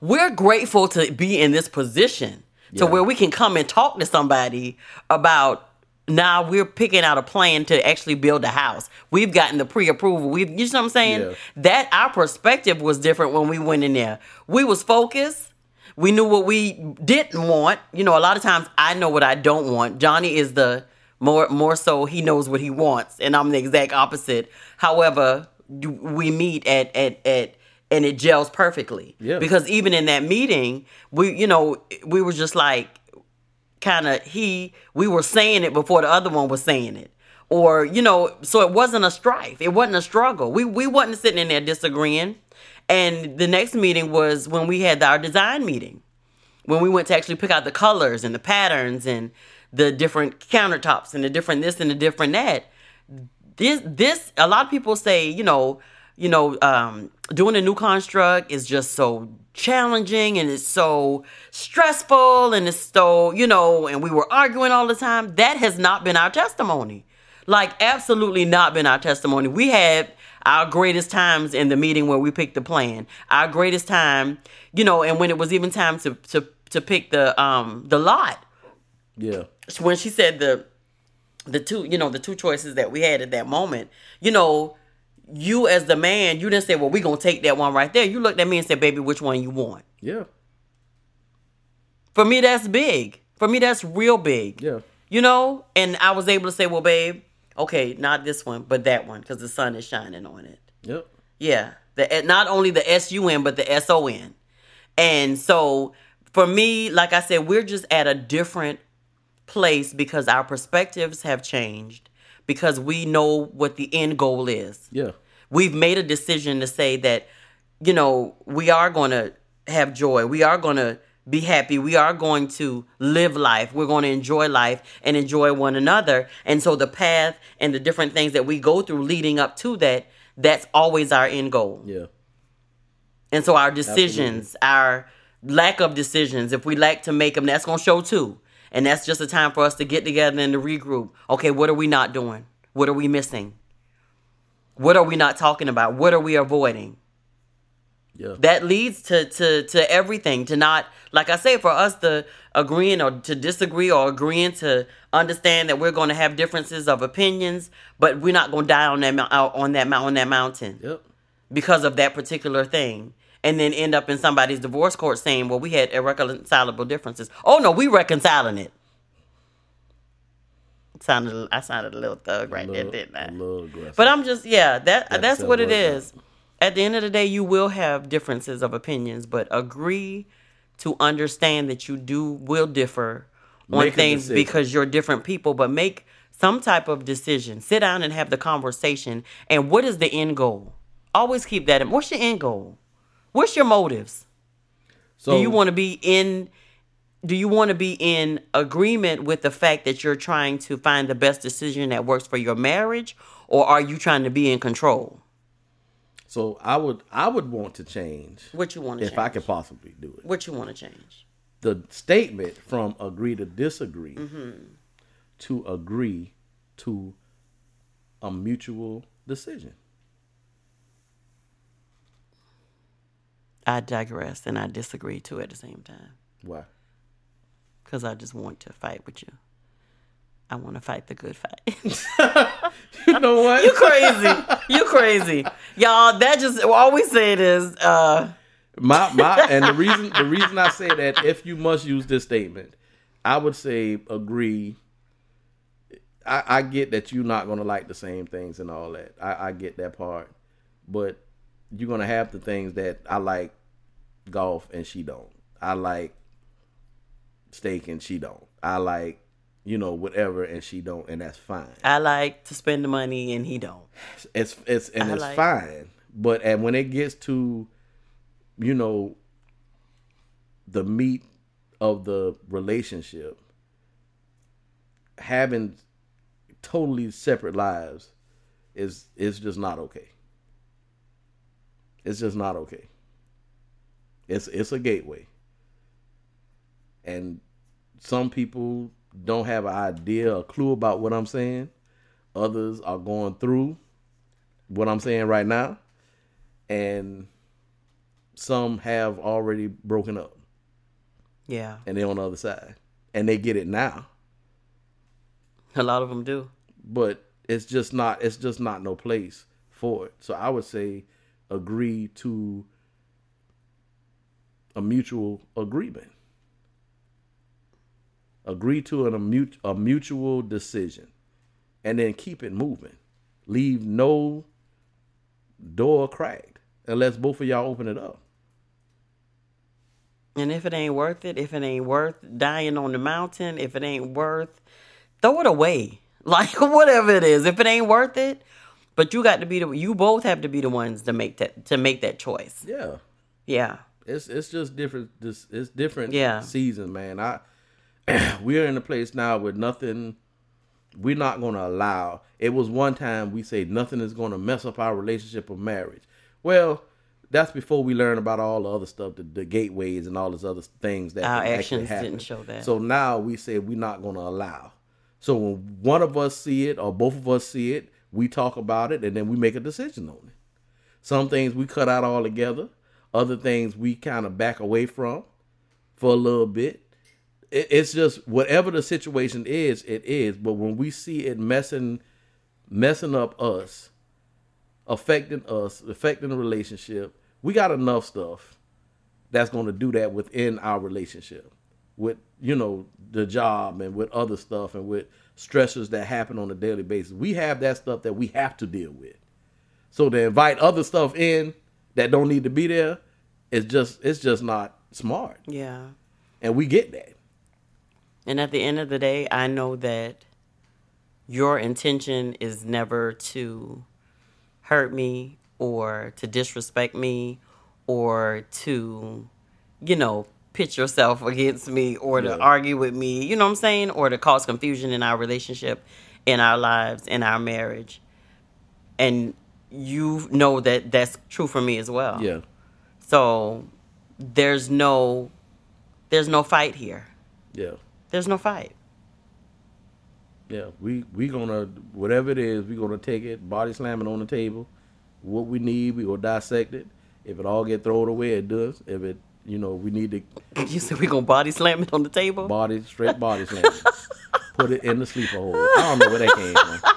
We're grateful to be in this position to Yeah. where we can come and talk to somebody about now we're picking out a plan to actually build a house. We've gotten the pre-approval. We've you know what I'm saying? Yeah. That our perspective was different when we went in there. We was focused. We knew what we didn't want. You know, a lot of times I know what I don't want. Johnny is the more more so he knows what he wants, and I'm the exact opposite. However, we meet at at at and it gels perfectly. Yeah. Because even in that meeting, we you know we were just like kind of he we were saying it before the other one was saying it. Or you know so it wasn't a strife. It wasn't a struggle. We we wasn't sitting in there disagreeing. And the next meeting was when we had our design meeting. When we went to actually pick out the colors and the patterns and the different countertops and the different this and the different that. This this a lot of people say you know you know um doing a new construct is just so challenging and it's so stressful and it's so you know and we were arguing all the time. That has not been our testimony. Like absolutely not been our testimony. We had our greatest times in the meeting where we picked the plan. Our greatest time you know and when it was even time to to to pick the um the lot. Yeah. when she said the the two you know the two choices that we had at that moment you know you as the man you didn't say well we're gonna take that one right there. You looked at me and said baby which one you want? Yeah. for me that's big. For me that's real big. Yeah. you know? And i was able to say well babe okay not this one but that one because the sun is shining on it. Yep. yeah, the eh, not only the S U N but the S O N, and so for me, like I said, we're just at a different place because our perspectives have changed because we know what the end goal is. Yeah. We've made a decision to say that, you know, we are going to have joy. We are going to be happy. We are going to live life. We're going to enjoy life and enjoy one another. And so the path and the different things that we go through leading up to that, that's always our end goal. Yeah. And so our decisions, our lack of decisions, if we lack to make them, that's going to show too. And that's just a time for us to get together and to regroup. Okay, what are we not doing? What are we missing? What are we not talking about? What are we avoiding? Yeah. That leads to to to everything. To not, like I say, for us to agreeing or to disagree or agreeing to understand that we're going to have differences of opinions, but we're not going to die on that out on that on that mountain Yep. because of that particular thing and then end up in somebody's divorce court saying well we had irreconcilable differences. Oh no we reconciling it. Sounded i sounded a little thug right there didn't i? a little aggressive. but i'm just yeah that Got that's what it is. out. at the end of the day you will have differences of opinions but agree to understand that you do will differ on Make things because you're different people but make some type of decision. Sit down and have the conversation. And what is the end goal? Always keep that in what's your end goal what's your motives so do you want to be in do you want to be in agreement with the fact that you're trying to find the best decision that works for your marriage or are you trying to be in control so I would I would want to change what you want to if change I could possibly do it. what you want to change the statement from agree to disagree Mm-hmm. to agree to a mutual decision. I digress and i disagree too at the same time Why? because i just want to fight with you i want to fight the good fight [LAUGHS] You know what? you crazy you crazy y'all that just all we said is uh my my [LAUGHS] and the reason the reason I say that if you must use this statement, I would say agree. I, I get that you're not gonna like the same things and all that. I, I get that part, but you're gonna have the things that I like golf and she don't. I like steak and she don't. I like you know, whatever, and she don't, and that's fine. I like to spend the money and he don't. It's it's and I it's like- fine. But and when it gets to, you know, the meat of the relationship, having totally separate lives is is just not okay. It's just not okay. It's it's a gateway. And some people don't have an idea, a clue about what I'm saying. Others are going through what I'm saying right now. And some have already broken up Yeah, and they're on the other side. And they get it now. a lot of them do. But it's just not it's just not no place for it. So I would say agree to a mutual agreement. Agree to an, a, mut- a mutual decision and then keep it moving. Leave no door cracked unless both of y'all open it up. And if it ain't worth it, if it ain't worth dying on the mountain, if it ain't worth, throw it away. [LAUGHS] Like whatever it is, if it ain't worth it, but you got to be the you both have to be the ones to make that to make that choice. Yeah. Yeah. It's it's just different. This it's different. Yeah. season, man. I [CLEARS THROAT] we're in a place now where nothing. We're not going to allow. It was one time we say nothing is going to mess up our relationship or marriage. Well, that's before we learn about all the other stuff, the, the gateways and all these other things that Our actions happen. didn't show that. So now we say we're not going to allow. So when one of us see it or both of us see it, we talk about it and then we make a decision on it. Some things we cut out altogether. Other things we kind of back away from for a little bit. It, it's just whatever the situation is, it is. But when we see it messing, messing up us, affecting us, affecting the relationship, we got enough stuff that's going to do that within our relationship with you know the job and with other stuff and with stressors that happen on a daily basis we have that stuff that we have to deal with so to invite other stuff in that don't need to be there it's just it's just not smart Yeah. and we get that And at the end of the day, I know that your intention is never to hurt me or to disrespect me or to, you know, pitch yourself against me or to Yeah. argue with me, you know what I'm saying? Or to cause confusion in our relationship, in our lives, in our marriage. And you know that that's true for me as well. yeah So there's no there's no fight here. yeah There's no fight. yeah we we gonna whatever it is we gonna take it body slam it on the table what we need we gonna dissect it if it all get thrown away it does if it you know we need to [LAUGHS] You said we gonna body slam it on the table? body straight body slam. Put it in the sleeper hole. I don't know where that came from.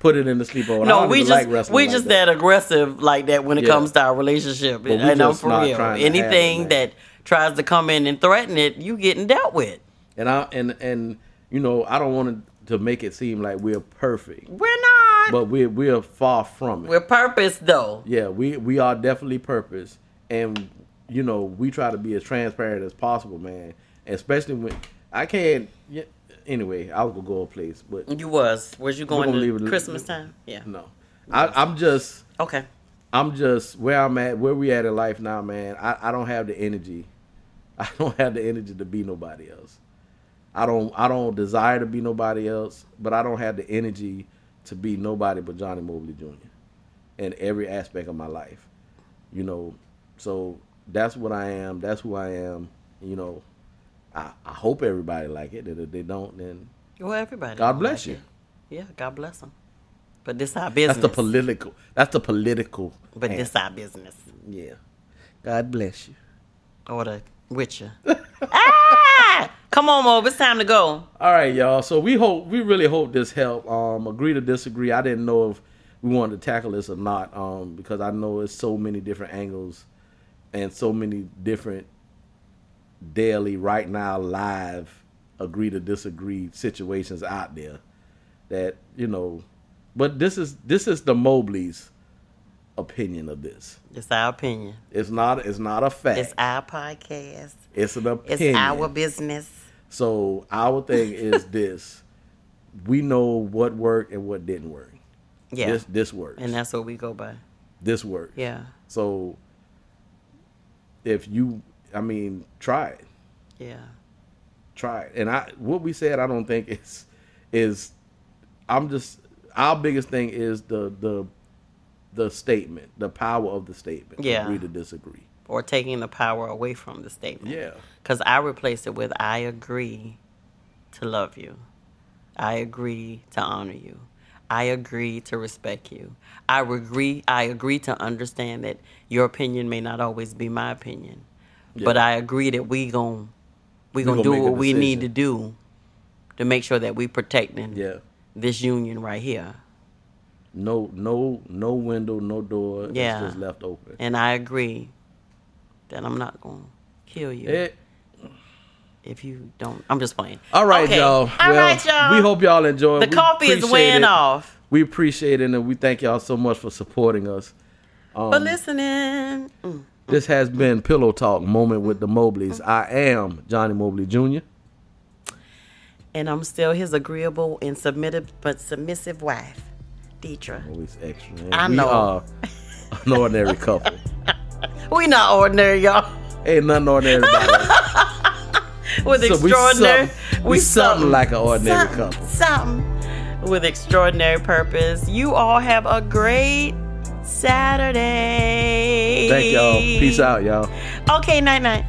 Put it in the sleeper no, we just like we like just that. aggressive like that when it Yeah. comes to our relationship. we and I'm for real. trying to have it, Anything that tries to come in and threaten it, you getting dealt with. And I and and you know I don't want to make it seem like we're perfect, We're not. but we're we're far from it. We're purpose though. yeah, we we are definitely purpose, and you know we try to be as transparent as possible, man. Especially when I can't. Anyway, I was gonna go a place, but You was. Was you going gonna leave Christmas time? Yeah. no, I, I'm just. Okay. I'm just where I'm at, where we at in life now, man. I, I don't have the energy. [LAUGHS] I don't have the energy to be nobody else. I don't I don't desire to be nobody else, but I don't have the energy to be nobody but Johnny Mobley Jr. in every aspect of my life. You know, so that's what I am. That's who I am. You know, I, I hope everybody like it. If they don't, then Well, everybody. God bless like you. it. Yeah, God bless them. But this our business. That's the political. That's the political. But answer. this our business. yeah. God bless you. Or the with you. [LAUGHS] ah! Come on, Mo. It's time to go. All right, y'all. So we hope we really hope this helped. Um, agree to disagree. I didn't know if we wanted to tackle this or not. Um, because I know it's so many different angles and so many different daily right now live agree to disagree situations out there that you know. But this is this is the Mobley's opinion of this. It's our opinion. It's not it's not a fact. It's our podcast. It's an opinion. It's our business. So our thing is [LAUGHS] this: we know what worked and what didn't work. Yeah. This this works. and that's what we go by. this works. Yeah. So if you, I mean, try it, Yeah. try it. And I, what we said, I don't think is, is, I'm just our biggest thing is the the, the statement, the power of the statement. Yeah. Agree to disagree. Or taking the power away from the statement. Yeah. Because I replaced it with I agree to love you. I agree to honor you. I agree to respect you. I agree I agree to understand that your opinion may not always be my opinion. But I agree that we gon' we We gonna gonna do what we need to do to make sure that we protecting Yeah. this union right here. No, no, no window, no door. It's just left open. And I agree that I'm not gonna kill you Eh, if you don't I'm just playing. all right, Okay. y'all. All well, right, y'all. We hope y'all enjoy. the We coffee is weighing it. off. We appreciate it, and we thank y'all so much for supporting us. Um, For listening. Mm. This has been Pillow Talk Moment with the Mobleys. I am Johnny Mobley Jr. And I'm still his agreeable and submitted but submissive wife, Deidre. Always extra. And I we know. are an ordinary couple. [LAUGHS] We not ordinary, y'all. Ain't nothing ordinary about us. [LAUGHS] With So we extraordinary, something- we something like an ordinary something, couple. Something with extraordinary purpose. You all have a great Saturday. Thank y'all. Peace out, y'all. Okay, night night.